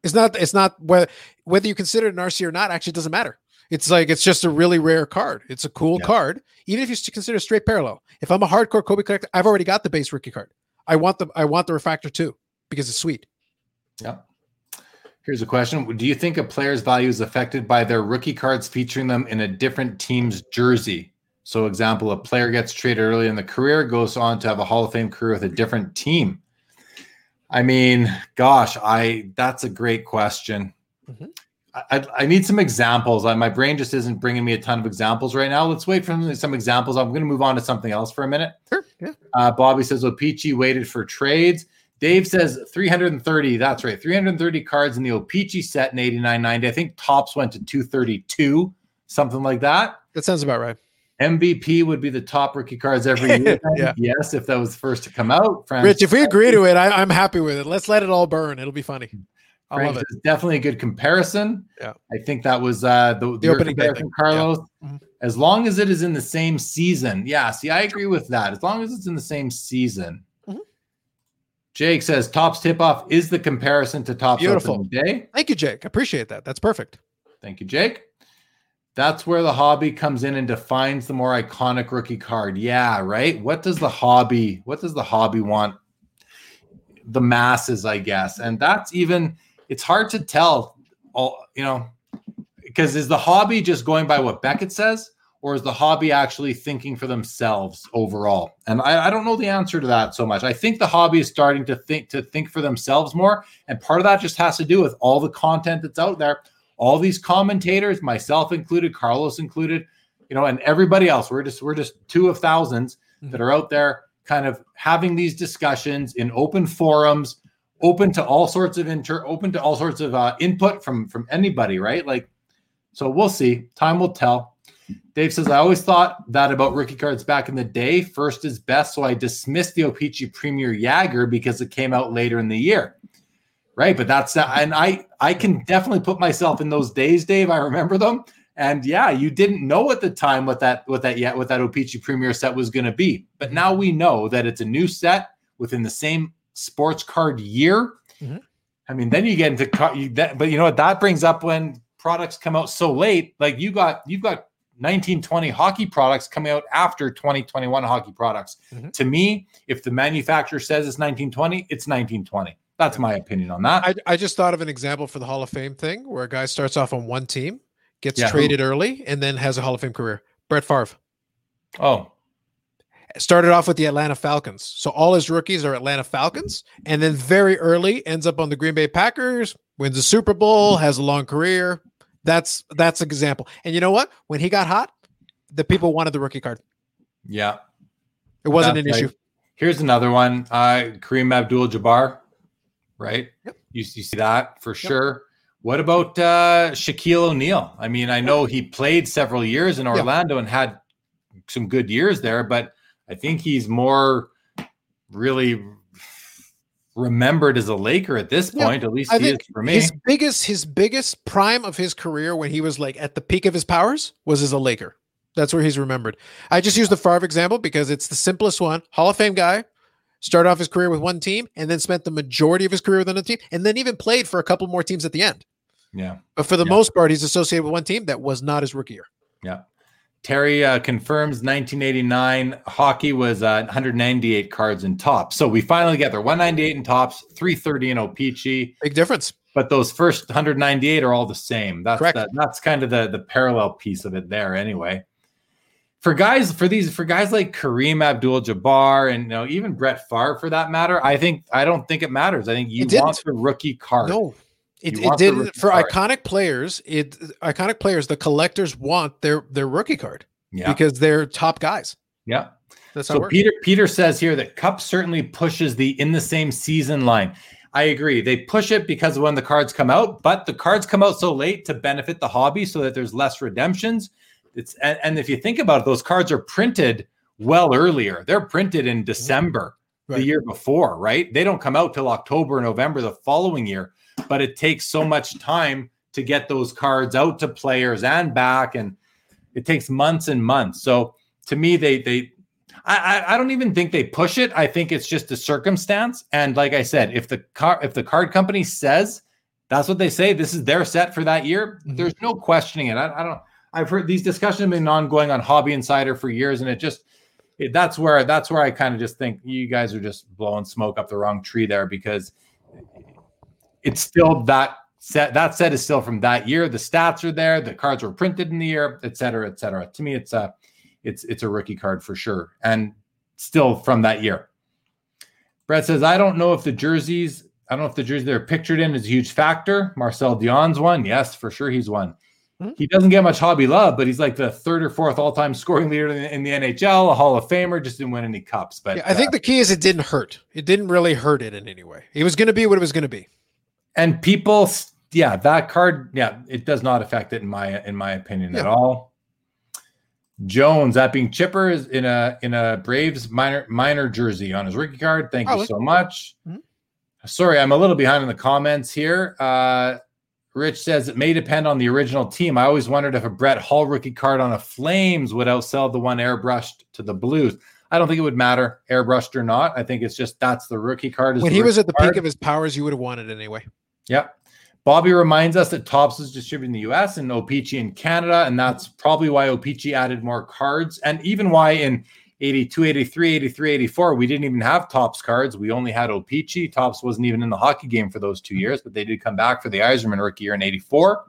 It's not. It's not whether whether you consider it an RC or not. Actually, doesn't matter. It's like it's just a really rare card. It's a cool Yeah. card, even if you consider straight parallel. If I'm a hardcore Kobe collector, I've already got the base rookie card. I want the I want the refractor too because it's sweet. Yep. Here's a question. Do you think a player's value is affected by their rookie cards featuring them in a different team's jersey? So, example, a player gets traded early in the career, goes on to have a Hall of Fame career with a different team. I mean, gosh, I that's a great question. Mhm. I, I, need some examples. I, my brain just isn't bringing me a ton of examples right now. Let's wait for some- examples. I'm going to move on to something else for a minute. Sure. Yeah. Uh, Bobby says, well, Peachy waited for trades. Dave says 330. That's right. 330 cards in the O-Pee-Chee set in 89.90. I think Topps went to 232, something like that. That sounds about right. MVP would be the top rookie cards every *laughs* year. Yeah. Yes, if that was the first to come out. Rich, if we agree to it, I, I'm happy with it. Let's let it all burn. It'll be funny. I Frank love it. definitely a good comparison. Yeah. I think that was uh, the, The opening day. Carlos. Mhm. As long as it is in the same season. Yeah, see, I agree with that. As long as it's in the same season. Jake says Topps tip off is the comparison to Topps Beautiful. day. Thank you, Jake. Appreciate that. That's perfect. Thank you, Jake. That's where the hobby comes in and defines the more iconic rookie card. Yeah, right. What does the hobby, what does the hobby want? The masses, I guess. And that's even it's hard to tell all, you know, because is the hobby just going by what Beckett says, or is the hobby actually thinking for themselves overall? And I, I don't know the answer to that so much. I think the hobby is starting to think to think for themselves more. And part of that just has to do with all the content that's out there all these commentators, myself included, Carlos included, you know, and everybody else. We're just we're just two of thousands that are out there kind of having these discussions in open forums, open to all sorts of inter, open to all sorts of uh, input from from anybody, right? Like, so we'll see. Time will tell. Dave says, I always thought that about rookie cards back in the day. First is best, so I dismissed the O-Pee-Chee Premier Jagr because it came out later in the year. Right, but that's and I I can definitely put myself in those days, Dave. I remember them, and yeah, you didn't know at the time what that what that yet what that O-Pee-Chee Premier set was going to be, but now we know that it's a new set within the same sports card year. Mm-hmm. I mean, then you get into you, that, but you know what that brings up when products come out so late. Like you got you've got 1920 hockey products coming out after 2021 hockey products. Mm-hmm. To me, if the manufacturer says it's 1920, it's 1920. That's my opinion on that. I, I just thought of an example for the Hall of Fame thing where a guy starts off on one team, gets yeah, traded early, and then has a Hall of Fame career. Brett Favre. Oh. Started off with the Atlanta Falcons. So all his rookies are Atlanta Falcons. And then very early ends up on the Green Bay Packers, wins a Super Bowl, has a long career. That's that's an example. And you know what? When he got hot, the people wanted the rookie card. Yeah. It wasn't that's an right. issue. Here's another one. Uh Kareem Abdul Jabbar right? Yep. You, you see that for yep. sure. What about uh, Shaquille O'Neal? I mean, I know he played several years in Orlando yep. and had some good years there, but I think he's more really remembered as a Laker at this point. Yeah, at least I he is for me. His biggest, his biggest prime of his career when he was like at the peak of his powers was as a Laker. That's where he's remembered. I just use the Favre example because it's the simplest one. Hall of Fame guy, started off his career with one team and then spent the majority of his career with another team and then even played for a couple more teams at the end. Yeah. But for the yeah. most part, he's associated with one team that was not his rookie year. Yeah. Terry uh, confirms 1989 hockey was uh, 198 cards in Topps. So we finally get there 198 in Topps, 330 in O-Pee-Chee. Big difference. But those first 198 are all the same. That's Correct. that's kind of the the parallel piece of it there anyway for guys for these for guys like Kareem Abdul-Jabbar and you know even Brett Favre for that matter, I think I don't think it matters. I think you want the rookie card. No, it, it did for card. iconic players. It iconic players. The collectors want their their rookie card. Yeah, because they're top guys. Yeah, that's so. Peter Peter says here that Cup certainly pushes the in the same season line. I agree. They push it because when the cards come out, but the cards come out so late to benefit the hobby so that there's less redemptions it's and, and if you think about it, those cards are printed well earlier. They're printed in mm-hmm. December right. the year before, right? They don't come out till October, November the following year. But it takes so much time to get those cards out to players and back, and it takes months and months. So to me, they they I, I don't even think they push it. I think it's just a circumstance. And like I said, if the car if the card company says that's what they say, this is their set for that year, mm-hmm. there's no questioning it. I, I don't I've heard these discussions have been ongoing on Hobby Insider for years, and it just it, that's where that's where I kind of just think you guys are just blowing smoke up the wrong tree there because it's still that set that set is still from that year. The stats are there, the cards were printed in the year, et cetera, et cetera. To me, it's a it's it's a rookie card for sure, and still from that year. Brett says, I don't know if the jerseys, I don't know if the jersey they're pictured in is a huge factor. Marcel Dionne's one. Yes, for sure he's one. Hmm? He doesn't get much hobby love, but he's like the third or fourth all-time *laughs* scoring leader in the, in the NHL, a Hall of Famer. Just didn't win any cups. But yeah, I think uh, the key is it didn't hurt. It didn't really hurt it in any way. It was going to be what it was going to be. And people, yeah, that card, yeah, it does not affect it in my in my opinion yeah. at all. Jones, that being Chipper, is in a in a Braves minor minor jersey on his rookie card. Thank oh, you so much. Mm-hmm. Sorry, I'm a little behind in the comments here. Uh, Rich says it may depend on the original team. I always wondered if a Brett Hull rookie card on a Flames would outsell the one airbrushed to the Blues. I don't think it would matter, airbrushed or not. I think it's just that's the rookie card. When he was at the card. peak of his powers, you would have wanted anyway. Yep. Bobby reminds us that Topps is distributed in the US and O-Pee-Chee in Canada, and that's probably why O-Pee-Chee added more cards, and even why in 82, 83, 83, 84. We didn't even have Topps cards. We only had O-Pee-Chee. Wasn't even in the hockey game for those two years, but they did come back for the Yzerman rookie year in 84.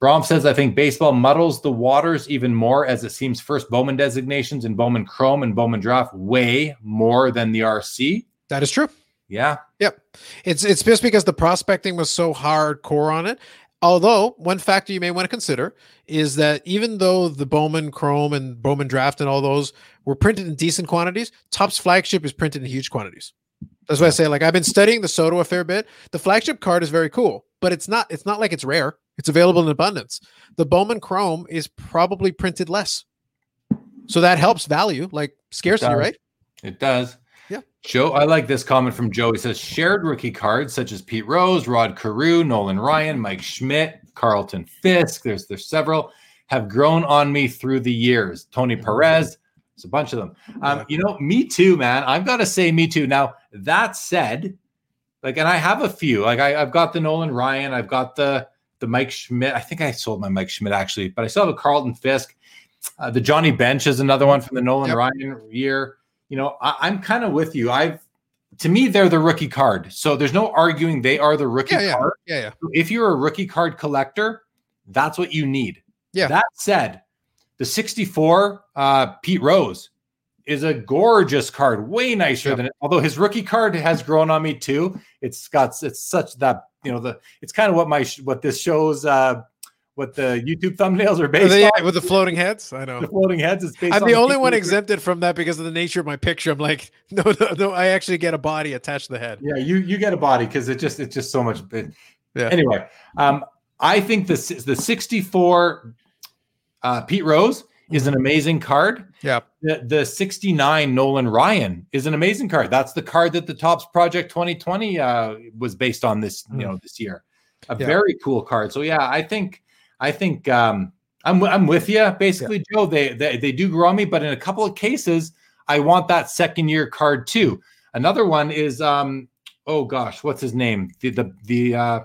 Brom says, I think baseball muddles the waters even more as it seems first Bowman designations and Bowman Chrome and Bowman Draft way more than the RC. That is true. Yeah. Yep. It's it's just because the prospecting was so hardcore on it Although one factor you may want to consider is that even though the Bowman Chrome and Bowman Draft and all those were printed in decent quantities, Topps flagship is printed in huge quantities. That's why I say like I've been studying the Soto a fair bit. The flagship card is very cool, but it's not it's not like it's rare. It's available in abundance. The Bowman Chrome is probably printed less. So that helps value, like scarcity, does. right? It does. Yeah. Joe, I like this comment from Joe. He says shared rookie cards such as Pete Rose, Rod Carew, Nolan Ryan, Mike Schmidt, Carlton Fisk. There's there's several have grown on me through the years. Tony Perez, there's a bunch of them. Um, you know, me too, man. I've got to say, me too. Now that said, like, and I have a few. Like, I, I've got the Nolan Ryan. I've got the the Mike Schmidt. I think I sold my Mike Schmidt actually, but I still have a Carlton Fisk. Uh, the Johnny Bench is another one from the Nolan Yep. Ryan year. You know, I, I'm kind of with you. I've to me, they're the rookie card. So there's no arguing they are the rookie Yeah, card. Yeah, yeah. If you're a rookie card collector, that's what you need. Yeah. That said, the 64 uh, Pete Rose is a gorgeous card, way nicer than it. Although his rookie card has grown on me too. It's got it's such that you know the it's kind of what my what this shows uh what the YouTube thumbnails are based Yeah, on. with the floating heads. I know. The floating heads is based I'm on the only one exempted from that because of the nature of my picture. I'm like, *laughs* no, no, no. I actually get a body attached to the head. Yeah, you you get a body because it just it's just so much. It, Yeah. Anyway, um, I think the s- the 64 uh, Pete Rose is an amazing card. Yeah. The the 69 Nolan Ryan is an amazing card. That's the card that the Topps Project 2020 uh, was based on this you Mm. know this year. A Yeah. very cool card. So yeah, I think I think um, I'm I'm with you basically, Joe. They, they they do grow on me, but in a couple of cases, I want that second year card too. Another one is um oh gosh, what's his name? The the the uh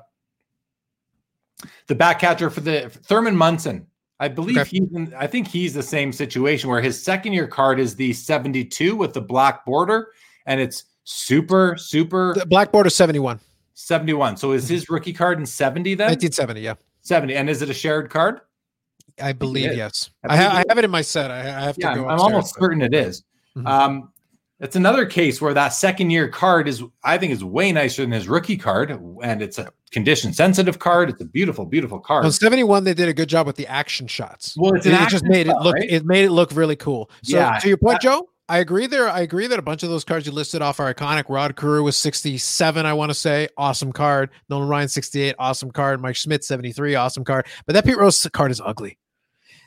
the back catcher for the Thurman Munson. I believe Okay. he's in, I think he's the same situation where his second year card is the 72 with the black border and it's super super The blackboard is 71, 71. So is his rookie card in 70 then? 1970. Yeah. 70. And is it a shared card? I believe yes. I I, ha- I have it in my set. I, I have to Yeah, go. I'm almost but- certain it is. Mhm. Um, it's another case where that second year card is, I think, is way nicer than his rookie card, and it's a condition sensitive card. It's a beautiful, beautiful card. On 71, they did a good job with the action shots. Well, it's it, just made it look. right? It made it look really cool. So Yeah, to your point, that- Joe, I agree there. I agree that a bunch of those cards you listed off are iconic. Rod Carew was 67, I want to say, awesome card. Nolan Ryan 68, awesome card. Mike Schmidt 73, awesome card. But that Pete Rose card is ugly.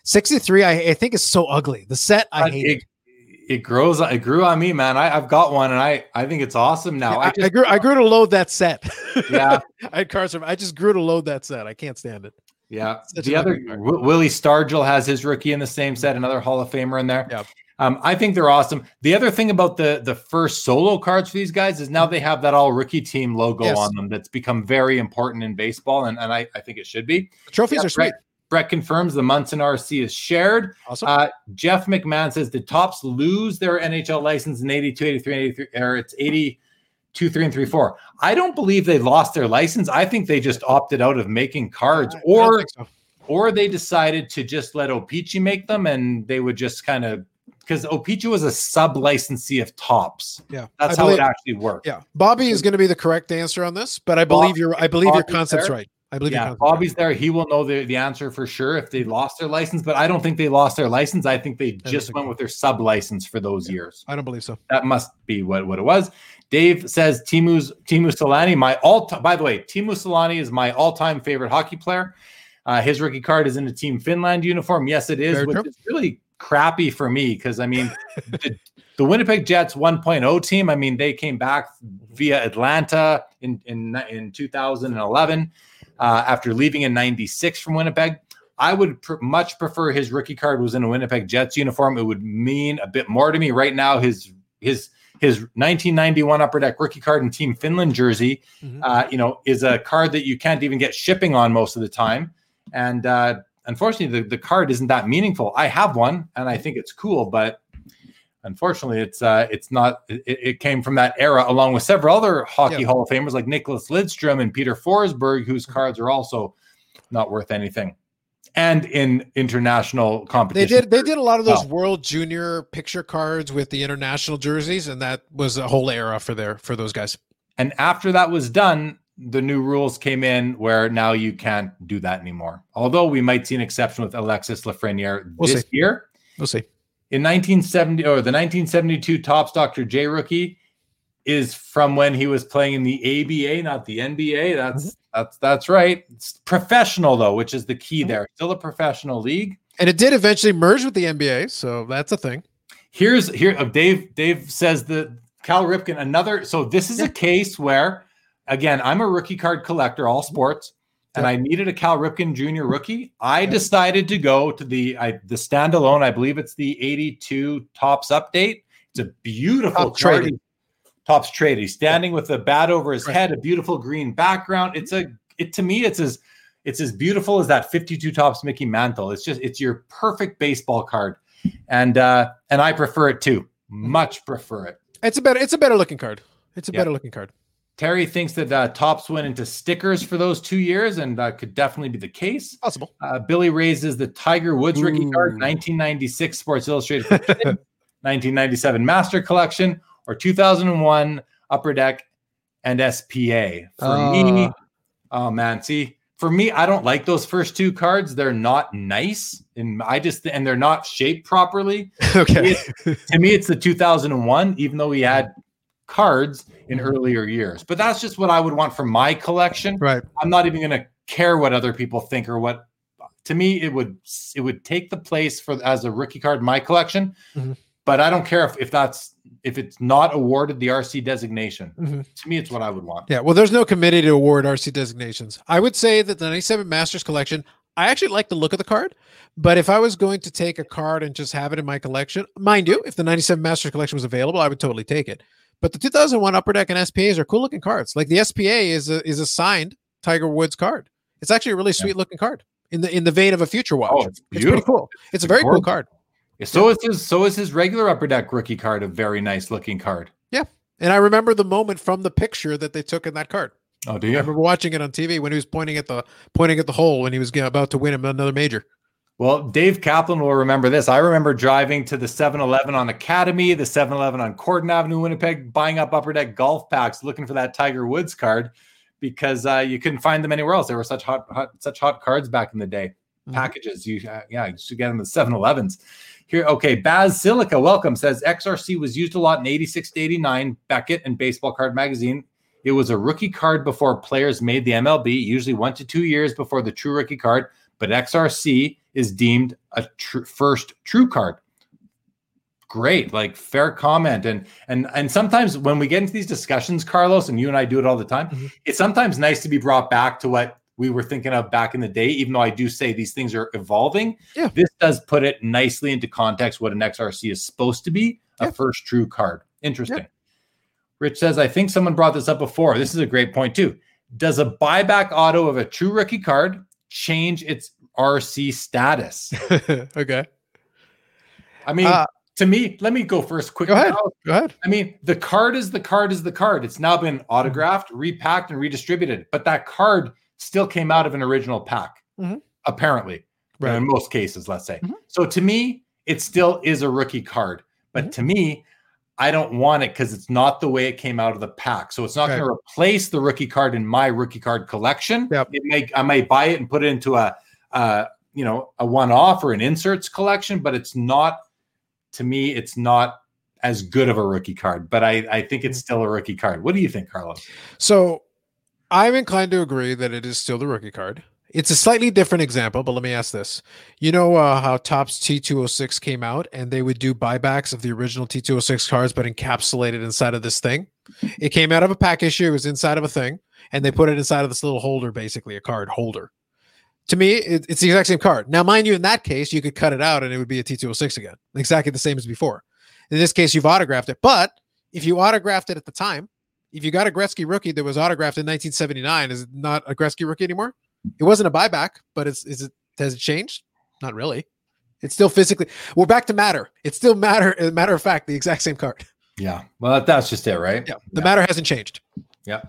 63, I, I think is so ugly. The set I hate. it, it grows. It grew on me, man. I, I've got one, and I I think it's awesome now. I, I I just grew. I grew to load that set. *laughs* Yeah. I had cards from. I just grew to load that set. I can't stand it. Yeah. The other. W- Willie Stargell has his rookie in the same set, another Hall of Famer in there. Yep. Um, I think they're awesome. The other thing about the the first solo cards for these guys is now they have that all rookie team logo Yes. on them. That's become very important in baseball, and, and I, I think it should be. Trophies Yeah, are sweet. Brett, Brett confirms the Munson RC is shared. Awesome. Uh, Jeff McMahon says the Topps lose their NHL license in 82, 83, 83, or it's 82, 3, and 3, 4. I don't believe they lost their license. I think they just opted out of making cards, I- I don't or so. or they decided to just let O-Pee-Chee make them and they would just kind of because O-Pee-Chee was a sub licensee of Topps. Yeah, That's how it actually worked. Yeah, Bobby is going to be the correct answer on this, but I believe your I believe your concept's there. right. I believe your Yeah, concept's right. Bobby's there. He will know the, the answer for sure if they lost their license, but I don't think they lost their license. I think they just think went so. with their sub license for those years. I don't believe so. That must be what, what it was. Dave says Teemu's Teemu Selanne, my all by the way, Teemu Selanne is my all-time favorite hockey player. Uh, his rookie card is in a Team Finland uniform. Yes, it is, which is really crappy for me because I mean the, the Winnipeg Jets 1.0 team, I mean, they came back via Atlanta in in, in 2011 uh, after leaving in 96 from Winnipeg. I would pr- much prefer his rookie card was in a Winnipeg Jets uniform. It would mean a bit more to me right now. His his his 1991 Upper Deck rookie card and Team Finland jersey, Mhm. uh, you know, is a card that you can't even get shipping on most of the time. And uh, unfortunately, the, the card isn't that meaningful. I have one, and I think it's cool, but unfortunately, it's uh, it's not. It, it came from that era, along with several other hockey Yeah. Hall of Famers like Nicklas Lidstrom and Peter Forsberg, whose cards are also not worth anything. And in international competition. They did they did a lot of those Oh. World Junior picture cards with the international jerseys, and that was a whole era for their for those guys. And after that was done, the new rules came in where now you can't do that anymore. Although we might see an exception with Alexis Lafreniere We'll this see. year. We'll see. In 1970 or the 1972 Topps Dr. J rookie is from when he was playing in the ABA, not the NBA. That's Mm-hmm. that's that's right. It's professional though, which is the key Mhm. there. Still a professional league. And it did eventually merge with the NBA, so that's a thing. Here's here uh, Dave Dave says that Cal Ripken another so this is a case where again I'm a rookie card collector all sports and. I needed a Cal Ripken junior rookie I decided to go to the I the standalone I believe it's the 82 Topps update it's a beautiful card. traded. Topps trade he's standing with the bat over his Right. head a beautiful green background it's a it to me it's as it's as beautiful as that 52 Topps Mickey Mantle it's just it's your perfect baseball card and uh and I prefer it too. Much prefer it. It's a better it's a better looking card. It's a Yeah. better looking card. Terry thinks that uh, Topps went into stickers for those two years, and uh, could definitely be the case. Possible. Uh, Billy raises the Tiger Woods rookie card, 1996 Sports Illustrated, 1997 *laughs* Master Collection, or 2001 Upper Deck and SPA. For me, Uh. oh man, see, for me, I don't like those first two cards. They're not nice, and I just and they're not shaped properly. *laughs* okay. to me, it's the 2001, even though we had cards in Mhm. earlier years. But that's just what I would want for my collection. right. I'm not even going to care what other people think or what. To me, it would it would take the place for as a rookie card in my collection. Mhm. But I don't care if, if that's if it's not awarded the RC designation. Mhm. To me, it's what I would want. Yeah, well, there's no committee to award RC designations. I would say that the 97 Masters collection, I actually like the look of the card, but if I was going to take a card and just have it in my collection, mind you, if the 97 Masters collection was available, I would totally take it. But the 2001 Upper Deck and SPAs are cool looking cards. Like the SPA is a is a signed Tiger Woods card. It's actually a really sweet looking card in the in the vein of a future watch. Oh, it's it's pretty beautiful. cool. It's a very cool card. So is his so is his regular upper deck rookie card a very nice looking card. Yeah. And I remember the moment from the picture that they took in that card. Oh, do you? I you? remember watching it on TV when he was pointing at the pointing at the hole when he was about to win him another major. Well, Dave Kaplan will remember this. I remember driving to the 7 Eleven on Academy, the 7 Eleven on Corydon Avenue, Winnipeg, buying up Upper Deck golf packs, looking for that Tiger Woods card because uh, you couldn't find them anywhere else. They were such hot, hot such hot cards back in the day. Mhm. Packages, you uh, yeah, you should get them at 7 Elevens. Here, okay, Baz Silica, welcome, says XRC was used a lot in 86 to 89, Beckett and Baseball Card Magazine. It was a rookie card before players made the MLB, usually one to two years before the true rookie card, but XRC is deemed a tr- first true card. Great, like fair comment, and and and sometimes when we get into these discussions, Carlos, and you and I do it all the time, Mhm. it's sometimes nice to be brought back to what we were thinking of back in the day. Even though I do say these things are evolving, Yeah. this does put it nicely into context what an XRC is supposed to be a Yeah. first true card. Interesting. Rich says, I think someone brought this up before. This is a great point, too. Does a buyback auto of a true rookie card change its RC status? *laughs* okay, I mean, Uh, to me, let me go first quick. Go ahead. go ahead. I mean, the card is the card is the card. It's now been autographed, repacked, and redistributed. But that card still came out of an original pack, Mhm. apparently, Right. in most cases, let's say. Mhm. So to me, it still is a rookie card. But Mhm. to me, I don't want it because it's not the way it came out of the pack. So it's not Right. going to replace the rookie card in my rookie card collection. Yep. It may I may buy it and put it into a uh, you know a one-off or an inserts collection, but it's not to me, it's not as good of a rookie card, but I, I think Mm-hmm. it's still a rookie card. What do you think, Carlos? So I'm inclined to agree that it is still the rookie card. It's a slightly different example, but let me ask this. You know uh, how Topps T206 came out and they would do buybacks of the original T206 cards, but encapsulated inside of this thing? It came out of a pack issue, it was inside of a thing, and they put it inside of this little holder, basically a card holder. To me, it, it's the exact same card. Now, mind you, in that case, you could cut it out and it would be a T206 again, exactly the same as before. In this case, you've autographed it, but if you autographed it at the time, if you got a Gretzky rookie that was autographed in 1979, is it not a Gretzky rookie anymore? It wasn't a buyback, but it's is it has it changed? Not really. It's still physically. We're back to matter. It's still matter. As a matter of fact, the exact same card. Yeah. Well, that's just it, right? Yeah, the Yeah. matter hasn't changed. Yeah.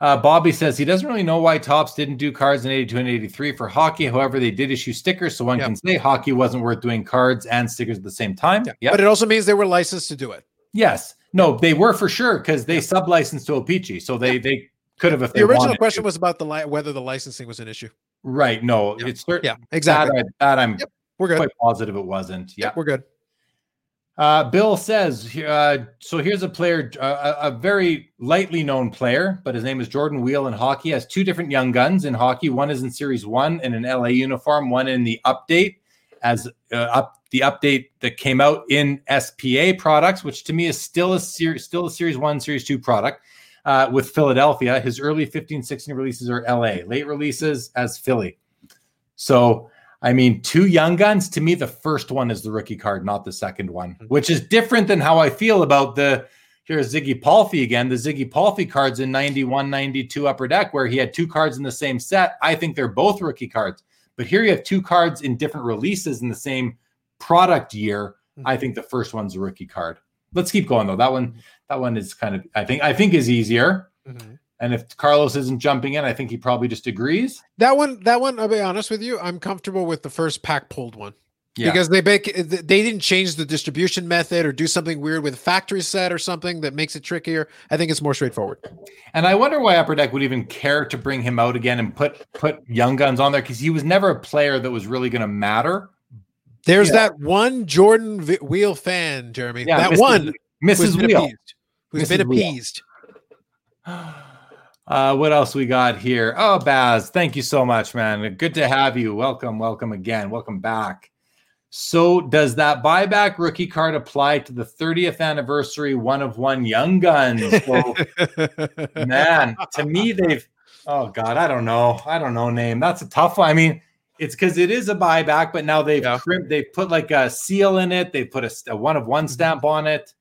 Uh, Bobby says he doesn't really know why Topps didn't do cards in 82 and 83 for hockey. However, they did issue stickers, so one Yep. can say hockey wasn't worth doing cards and stickers at the same time. Yeah. But it also means they were licensed to do it. Yes. No, they were for sure because they sub-licensed to O-Pee-Chee. So they they Could have if the original question to. was about the li- whether the licensing was an issue. Right. No, it's yeah, exactly. That, I, that I'm yep. we're good. quite positive it wasn't. Yeah, yep, we're good. Uh, Bill says, uh, so here's a player, uh, a very lightly known player, but his name is Jordan Weal in hockey. Has two different young guns in hockey. One is in Series One in an LA uniform. One in the update as uh, up the update that came out in SPA products, which to me is still a series, still a Series One, Series Two product. Uh, with Philadelphia, his early 15, 16 releases are LA, late releases as Philly. So I mean, two young guns to me, the first one is the rookie card, not the second one, mm-hmm. which is different than how I feel about the here's Ziggy Palffy again, the Ziggy Palffy cards in 91, 92 upper deck, where he had two cards in the same set. I think they're both rookie cards. But here you have two cards in different releases in the same product year. Mm-hmm. I think the first one's a rookie card. Let's keep going though. That one, that one is kind of, I think, I think is easier. Mm-hmm. And if Carlos isn't jumping in, I think he probably just agrees. That one, that one, I'll be honest with you, I'm comfortable with the first pack pulled one. Yeah. Because they make they didn't change the distribution method or do something weird with factory set or something that makes it trickier. I think it's more straightforward. And I wonder why Upper Deck would even care to bring him out again and put put Young Guns on there because he was never a player that was really going to matter. There's yeah. that one Jordan v- Weal fan, Jeremy. Yeah, that Mrs. one, Mrs. Weal, who's Mrs. been appeased. *gasps* *gasps* Uh, what else we got here? Oh, Baz, thank you so much, man. Good to have you. Welcome, welcome again. Welcome back. So, does that buyback rookie card apply to the 30th anniversary one of one Young Guns? So, *laughs* man, to me, they've, oh God, I don't know. I don't know, name. That's a tough one. I mean, it's because it is a buyback, but now they've yeah. they've put like a seal in it, they put a, a one of one mm-hmm. stamp on it.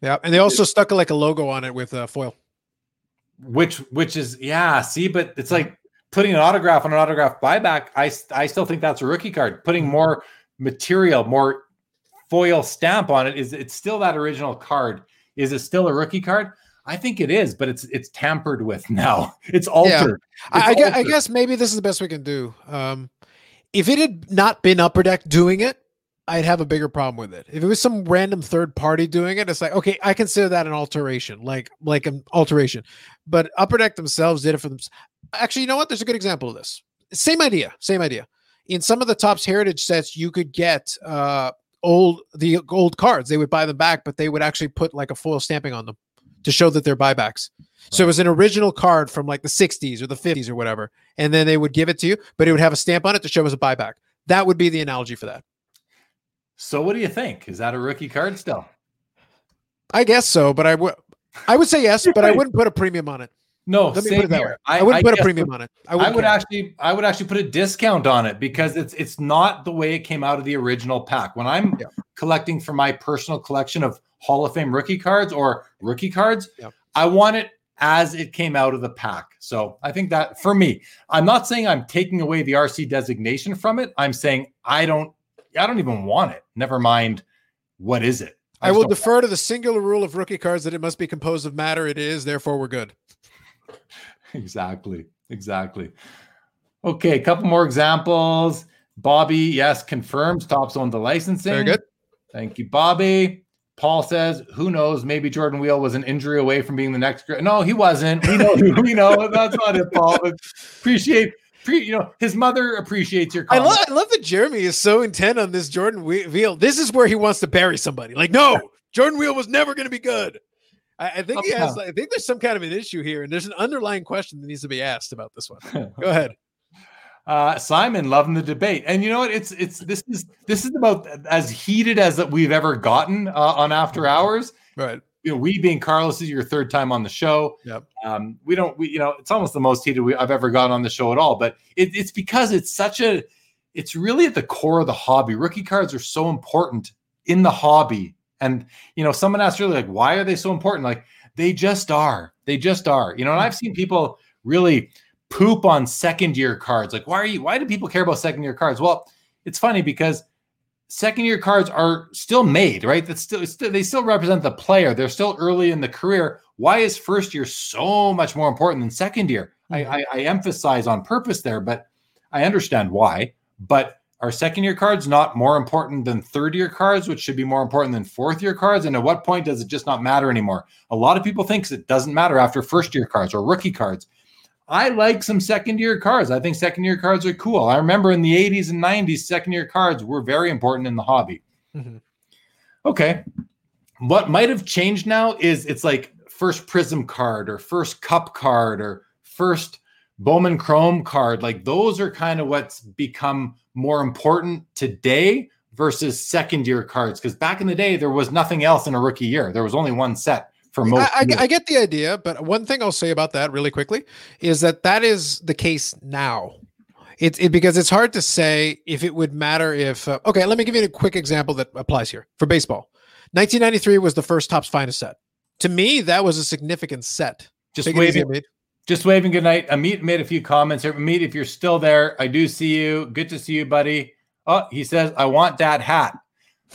Yeah, and they also stuck like a logo on it with uh, foil which which is yeah see but it's like putting an autograph on an autograph buyback i i still think that's a rookie card. Putting more material more foil stamp on it is it's still that original card. Is it still a rookie card? I think it is but it's it's tampered with *laughs* now. It's altered. Yeah. it's I, altered. I, guess maybe this is the best we can do. Um if it had not been upper deck doing it I'd have a bigger problem with it. If it was some random third party doing it, it's like, okay, I consider that an alteration, like like an alteration. But Upper Deck themselves did it for them. Actually, you know what? There's a good example of this. Same idea, same idea. In some of the Topps Heritage sets, you could get uh old the old cards. They would buy them back, but they would actually put like a foil stamping on them to show that they're buybacks. Right. So it was an original card from like the 60s or the 50s or whatever, and then they would give it to you, but it would have a stamp on it to show as a buyback. That would be the analogy for that. So what do you think? Is that a rookie card still? I guess so, but I would I would say yes, *laughs* but I wouldn't put a premium on it. No, Let me put it that way. I, I wouldn't I put a premium on it. I, I would care. actually I would actually put a discount on it because it's it's not the way it came out of the original pack. When I'm yeah. collecting for my personal collection of Hall of Fame rookie cards or rookie cards, yeah. I want it as it came out of the pack. So I think that for me, I'm not saying I'm taking away the RC designation from it. I'm saying I don't I don't even want it. Never mind what is it. I, I will defer to the singular rule of rookie cards that it must be composed of matter. It is, therefore we're good. *laughs* exactly. Exactly. Okay, a couple more examples. Bobby, yes, confirms Topps on the licensing. Very good. Thank you, Bobby. Paul says, "Who knows? Maybe Jordan Weal was an injury away from being the next." No, he wasn't. We know. *laughs* we know that's not it, Paul. But appreciate you know, his mother appreciates your. I love, I love that Jeremy is so intent on this Jordan Weal. This is where he wants to bury somebody. Like, no, Jordan Weal was never going to be good. I, I think he has. I think there's some kind of an issue here, and there's an underlying question that needs to be asked about this one. *laughs* Go ahead. Uh, Simon loving the debate, and you know what? It's it's this is this is about as heated as that we've ever gotten uh, on After Hours. Right you know, we being Carlos is your third time on the show. Yep. Um, we don't, we, you know, it's almost the most heated we, I've ever gotten on the show at all. But it, it's because it's such a, it's really at the core of the hobby. Rookie cards are so important in the hobby. And you know, someone asked really like, why are they so important? Like they just are. They just are. You know, and I've seen people really poop on second year cards. Like, why are you? Why do people care about second year cards? Well, it's funny because second year cards are still made, right? That's still, still, they still represent the player. They're still early in the career. Why is first year so much more important than second year? Mm-hmm. I, I, I emphasize on purpose there, but I understand why. But are second year cards not more important than third year cards, which should be more important than fourth year cards? And at what point does it just not matter anymore? A lot of people thinks it doesn't matter after first year cards or rookie cards. I like some second year cards. I think second year cards are cool. I remember in the 80s and 90s, second year cards were very important in the hobby. Mhm. Okay. What might have changed now is it's like first Prism card or first Cup card or first Bowman Chrome card. Like those are kind of what's become more important today versus second year cards. Because back in the day, there was nothing else in a rookie year. There was only one set for most. I, I. I get the idea, but one thing I'll say about that really quickly is that that is the case now. It's it, because it's hard to say if it would matter if. Uh, okay, let me give you a quick example that applies here for baseball. 1993 was the first Topps Finest set. To me, that was a significant set. just Take it easy, waving, Amit. just waving good night. Amit made a few comments here. Amit, if you're still there, I do see you. Good to see you, buddy. Oh, he says, I want that hat.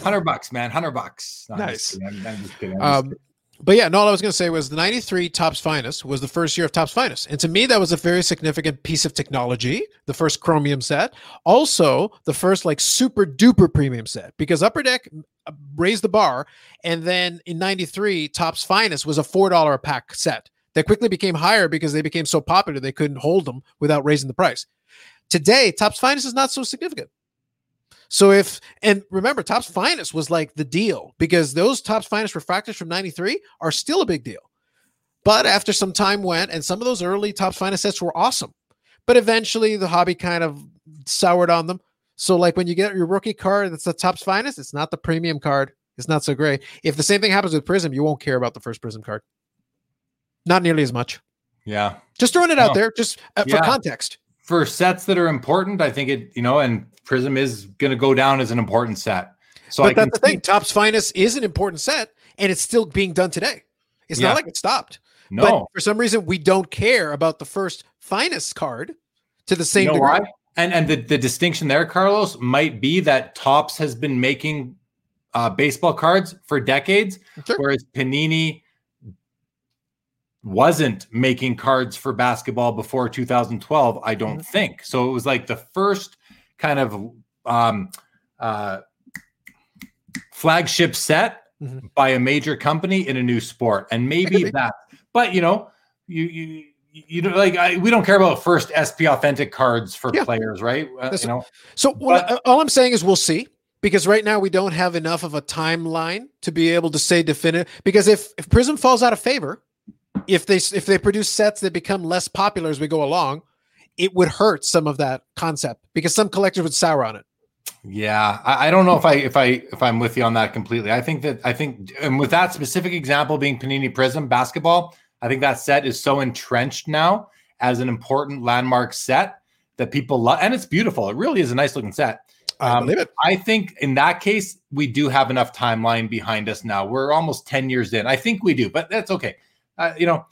Hundred bucks, man. Hundred bucks. No, Nice. I'm, I'm just kidding. I'm just Um, but yeah, no, all I was going to say was the 93 Topps Finest was the first year of Topps Finest. And to me, that was a very significant piece of technology, the first Chromium set. Also, the first like super duper premium set because Upper Deck uh, raised the bar. And then in 93, Topps Finest was a $4 a pack set that quickly became higher because they became so popular they couldn't hold them without raising the price. Today, Topps Finest is not so significant. So if and remember, Topps Finest was like the deal because those Topps Finest refractors from '93 are still a big deal. But after some time went, and some of those early Topps Finest sets were awesome, but eventually the hobby kind of soured on them. So like when you get your rookie card, that's the Topps Finest. It's not the premium card. It's not so great. If the same thing happens with Prism, you won't care about the first Prism card. Not nearly as much. yeah. Just throwing it out there, just uh, for context. For sets that are important, I think it, you know, and Prism is going to go down as an important set. So I but can that's the thing. Topps Finest is an important set, and it's still being done today. It's Yeah. not like it stopped. No, But for some reason, we don't care about the first finest card to the same you know degree. why? And and the, the distinction there, Carlos, might be that Topps has been making uh, baseball cards for decades, Sure. whereas Panini wasn't making cards for basketball before 2012. I don't Mhm. think so. It was like the first kind of um, uh, flagship set Mhm. by a major company in a new sport, and maybe that. But you know, you you you know, like I, we don't care about first SP authentic cards for Yeah. players, right? Uh, you know, So But- uh, all I'm saying is we'll see because right now we don't have enough of a timeline to be able to say definitive. Because if if Prism falls out of favor, if they if they produce sets that become less popular as we go along, it would hurt some of that concept because some collectors would sour on it. yeah, I, I don't know if I if I if I'm with you on that completely. I think that I think, and with that specific example being Panini Prism basketball, I think that set is so entrenched now as an important landmark set that people love, and it's beautiful. It really is a nice looking set. I Um, believe it. I think in that case, we do have enough timeline behind us now. We're almost 10 years in. I think we do, but that's okay. Uh, you know,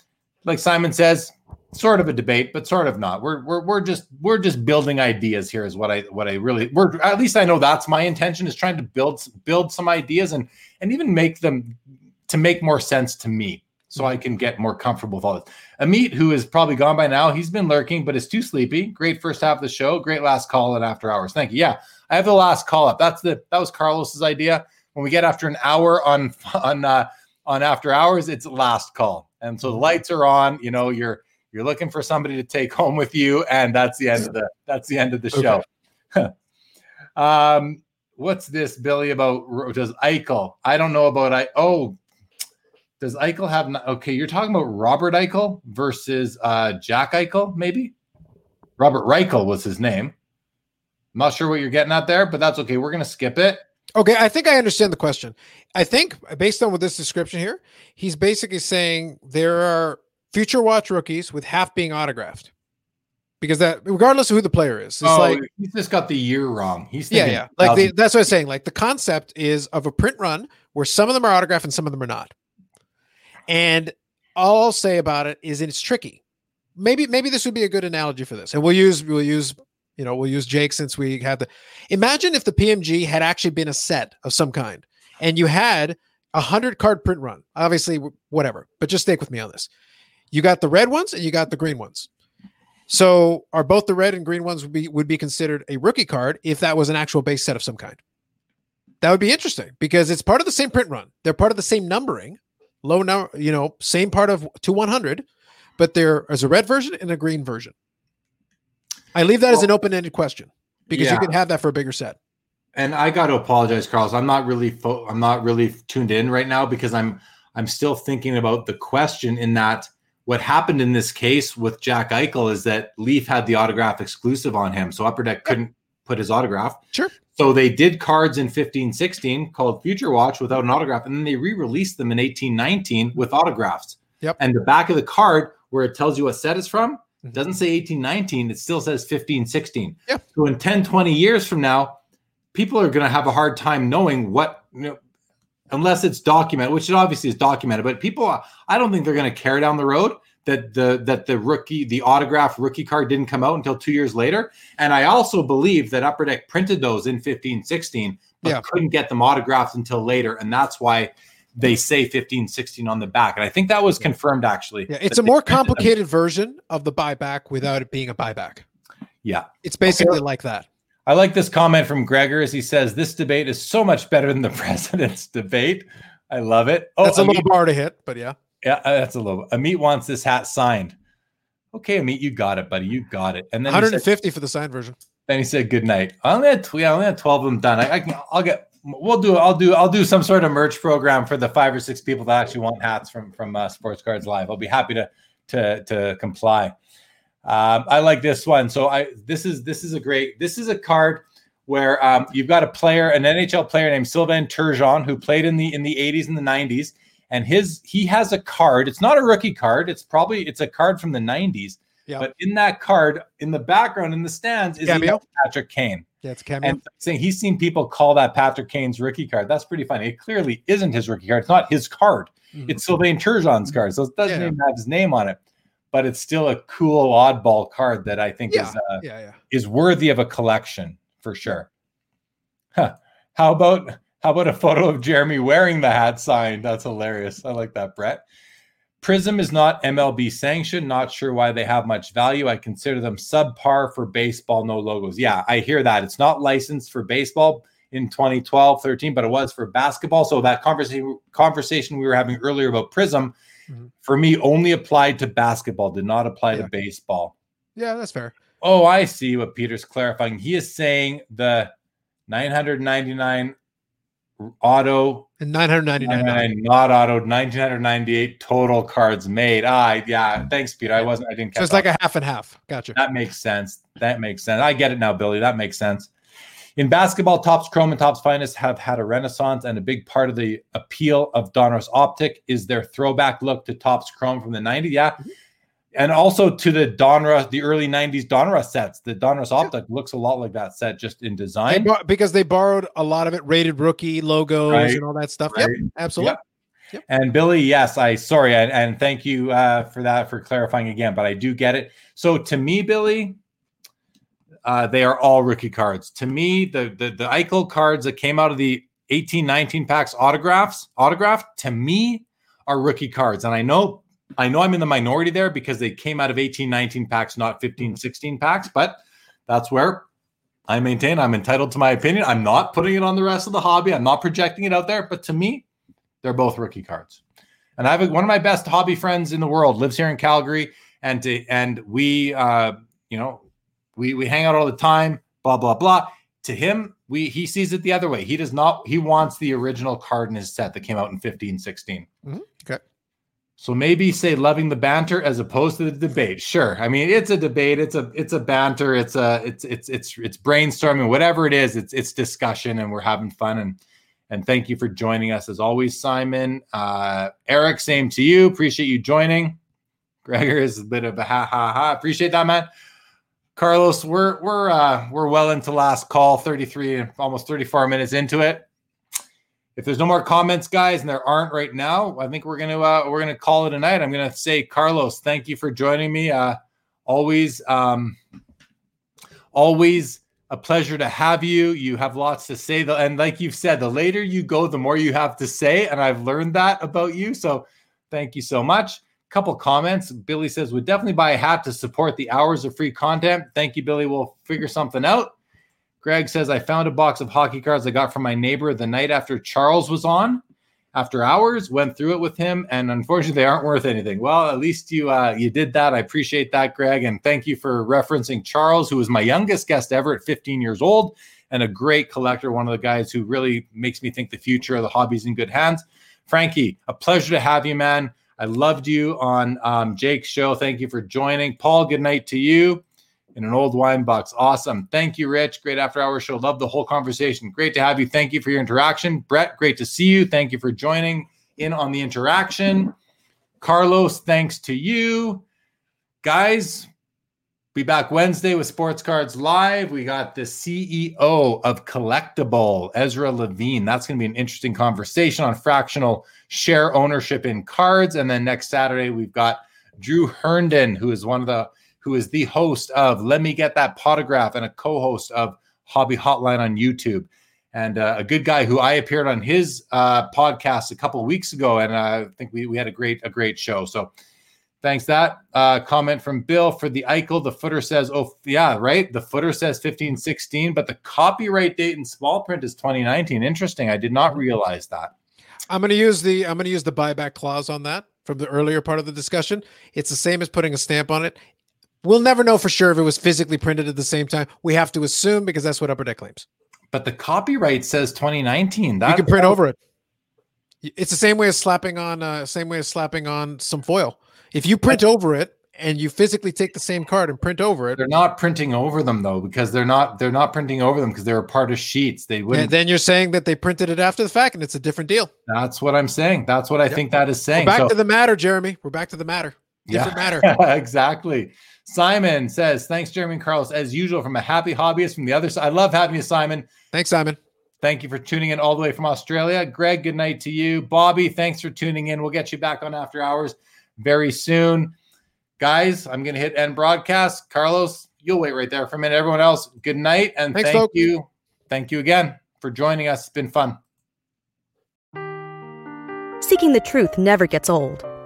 like Simon says, sort of a debate, but sort of not. We're we're we're just we're just building ideas here is what I what I really we're at least I know that's my intention is trying to build build some ideas and and even make them to make more sense to me so I can get more comfortable with all this. Amit, who is probably gone by now, he's been lurking, but is too sleepy. Great first half of the show. Great last call at after hours. Thank you. Yeah, I have the last call up. That's the that was Carlos's idea. When we get after an hour on on uh, on after hours, it's last call, and so the lights are on. You know, you're you're looking for somebody to take home with you, and that's the end of the that's the end of the show. *laughs* um, what's this, Billy? About does Eichel? I don't know about I. Oh, does Eichel have? Okay, you're talking about Robert Eichel versus uh, Jack Eichel, maybe. Robert Reichel was his name. I'm not sure what you're getting at there, but that's okay. We're gonna skip it. Okay, I think I understand the question. I think based on what this description here, he's basically saying there are future watch rookies with half being autographed. Because that regardless of who the player is, it's oh, like he's just got the year wrong. He's yeah, yeah. Like the, that's what I'm saying. Like the concept is of a print run where some of them are autographed and some of them are not. And all I'll say about it is it's tricky. Maybe maybe this would be a good analogy for this. And we'll use we'll use you know we'll use Jake since we had the. Imagine if the PMG had actually been a set of some kind, and you had a hundred card print run. Obviously, whatever, but just stick with me on this. You got the red ones and you got the green ones. So are both the red and green ones would be would be considered a rookie card if that was an actual base set of some kind? That would be interesting because it's part of the same print run. They're part of the same numbering, low number, you know, same part of to 100, but there is a red version and a green version. I leave that as an open-ended question because Yeah. you can have that for a bigger set. and I got to apologize, Carlos. I'm not really fo- I'm not really tuned in right now because I'm I'm still thinking about the question in that what happened in this case with Jack Eichel is that Leaf had the autograph exclusive on him, so Upper Deck couldn't put his autograph. Sure. So they did cards in 15 16 called Future Watch without an autograph, and then they re-released them in 18 19 with autographs. Yep. And the back of the card where it tells you what set it's from Mhm. doesn't say 18 19, it still says 15 16. Yeah. So in 10 20 years from now, people are going to have a hard time knowing what you know unless it's documented which it obviously is documented but people i don't think they're going to care down the road that the that the rookie the autograph rookie card didn't come out until two years later and i also believe that upper deck printed those in 15 16 but Yeah. couldn't get them autographed until later and that's why they say 15 16 on the back and i think that was confirmed actually Yeah, it's a more complicated version of the buyback without it being a buyback. yeah It's basically like that. I like this comment from Gregor as he says, This debate is so much better than the *laughs* president's debate. I love it. Oh, That's a little bar to hit, but yeah. yeah, uh, that's a little. Amit wants this hat signed. Okay, Amit, you got it, buddy. You got it. And then he, said, 150 for the signed version. then he said, "Good night." I only had, yeah, I only had twelve of them done. I, I can, I'll get. We'll do. I'll do. I'll do some sort of merch program for the five or six people that actually want hats from from uh, Sports Cards Live. I'll be happy to to to comply. Um, I like this one. So I this is this is a great. This is a card where um, you've got a player, an NHL player named Sylvain Turgeon, who played in the in the 80s and the 90s, and his he has a card. It's not a rookie card. It's probably it's a card from the 90s. Yeah. But in that card, in the background, in the stands, is? Patrick Kane. Yeah, it's cameo. And saying he's seen people call that Patrick Kane's rookie card. That's pretty funny. It clearly isn't his rookie card. It's not his card. Mhm. It's Sylvain Turgeon's card. So it doesn't Yeah. even have his name on it. But it's still a cool oddball card that I think yeah, is uh, yeah, yeah. is worthy of a collection for sure. Huh. How about how about a photo of Jeremy wearing the hat signed? That's hilarious. I like that, Brett. Prizm is not MLB sanctioned. Not sure why they have much value. I consider them subpar for baseball, no logos. Yeah, I hear that. It's not licensed for baseball in 2012, 13, but it was for basketball. So that conversation conversation we were having earlier about Prizm Mhm. for me only applied to basketball, did not apply Yeah. to baseball. Yeah, that's fair. Oh, I see what Peter's clarifying. He is saying the 999 auto, And 999. 999 not auto, 1998 total cards made. Ah, yeah. Thanks, Peter. I wasn't, I didn't So it's like a half and half. Gotcha. that makes sense. That makes sense. I get it now, Billy. That makes sense. In basketball, Topps Chrome and Topps Finest have had a renaissance, and a big part of the appeal of Donruss Optic is their throwback look to Topps Chrome from the 90s. Yeah. And also to the Donruss, the early 90s Donruss sets. The Donruss Optic looks a lot like that set just in They design. bor- because they borrowed a lot of it, rated rookie logos Right, and all that stuff. right. Yep, absolutely. Yep. And Billy, yes, I sorry, and, and thank you uh, for that for clarifying again, but I do get it. So to me, Billy, uh, they are all rookie cards. To me, the the the Eichel cards that came out of the 18, 19 packs autographs, autographed, to me are rookie cards. And I know I know I'm in the minority there because they came out of 18, 19 packs, not 15, 16 packs, but that's where I maintain I'm entitled to my opinion. I'm not putting it on the rest of the hobby. I'm not projecting it out there, but to me, they're both rookie cards. And I have a, one of my best hobby friends in the world lives here in Calgary, and to, and we, uh, you know, we we hang out all the time. Blah blah blah. To him, we he sees it the other way. He does not. He wants the original card in his set that came out in 15, 16. Mhm. Okay. So maybe say loving the banter as opposed to the debate. Sure. I mean, it's a debate. It's a it's a banter. It's a it's it's it's it's brainstorming. Whatever it is, it's it's discussion, and we're having fun. And and thank you for joining us as always, Simon. Uh, Eric, same to you. Appreciate you joining. Gregor is a bit of a ha ha ha. Appreciate that, man. Carlos, we're we're uh, we're well into last call, 33, almost 34 minutes into it. If there's no more comments, guys, and there aren't right now, I think we're gonna uh, we're gonna call it a night. I'm gonna say, Carlos, thank you for joining me. Uh, always, um, always a pleasure to have you. You have lots to say, though, and like you've said, the later you go, the more you have to say, and I've learned that about you. So, thank you so much. Couple comments. Billy says would definitely buy a hat to support the hours of free content. Thank you, Billy. We'll figure something out. Greg says I found a box of hockey cards I got from my neighbor the night after Charles was on. after hours. Went through it with him, and unfortunately, they aren't worth anything. Well, at least you uh, you did that. I appreciate that, Greg, and thank you for referencing Charles, who was my youngest guest ever at 15 years old and a great collector. One of the guys who really makes me think the future of the hobby's in good hands. Frankie, a pleasure to have you, man. I loved you on um, Jake's show. Thank you for joining. Paul, good night to you in an old wine box. Awesome. Thank you, Rich. Great after hour show. Love the whole conversation. Great to have you. Thank you for your interaction. Brett, great to see you. Thank you for joining in on the interaction. Carlos, thanks to you. Guys, be back Wednesday with Sports Cards Live. We got the CEO of Collectable, Ezra Levine. That's going to be an interesting conversation on fractional share ownership in cards. And then next Saturday, we've got Drew Herndon, who is one of the who is the host of Let Me Get That Potograph and a co-host of Hobby Hotline on YouTube. And uh, a good guy who I appeared on his uh, podcast a couple weeks ago, and I think we, we had a great a great show. So Thanks. That uh, comment from Bill for the Eichel. The footer says, oh, yeah, right. The footer says 15, 16, but the copyright date in small print is 2019. Interesting. I did not realize that. I'm going to use the I'm going to use the buyback clause on that from the earlier part of the discussion. It's the same as putting a stamp on it. We'll never know for sure if it was physically printed at the same time. We have to assume because that's what Upper Deck claims. But the copyright says 2019. That you can print over it. It's the same way as slapping on uh, same way as slapping on some foil. If you print over it and you physically take the same card and print over it, they're not printing over them though because they're not they're not printing over them because they're a part of sheets. They would. And then you're saying that they printed it after the fact and it's a different deal. That's what I'm saying. That's what I yep. think that is saying. We're back so, to the matter, Jeremy. We're back to the matter. Different *laughs* yeah, matter. exactly. Simon says, "Thanks, Jeremy and Carlos, as usual, from a happy hobbyist from the other side. I love having you, Simon. Thanks, Simon." Thank you for tuning in all the way from Australia. Greg, good night to you. Bobby, thanks for tuning in. We'll get you back on after hours very soon. Guys, I'm going to hit end broadcast. Carlos, you'll wait right there for a minute. Everyone else, good night. And Thanks, thank folks. you. Thank you again for joining us. It's been fun. Seeking the truth never gets old.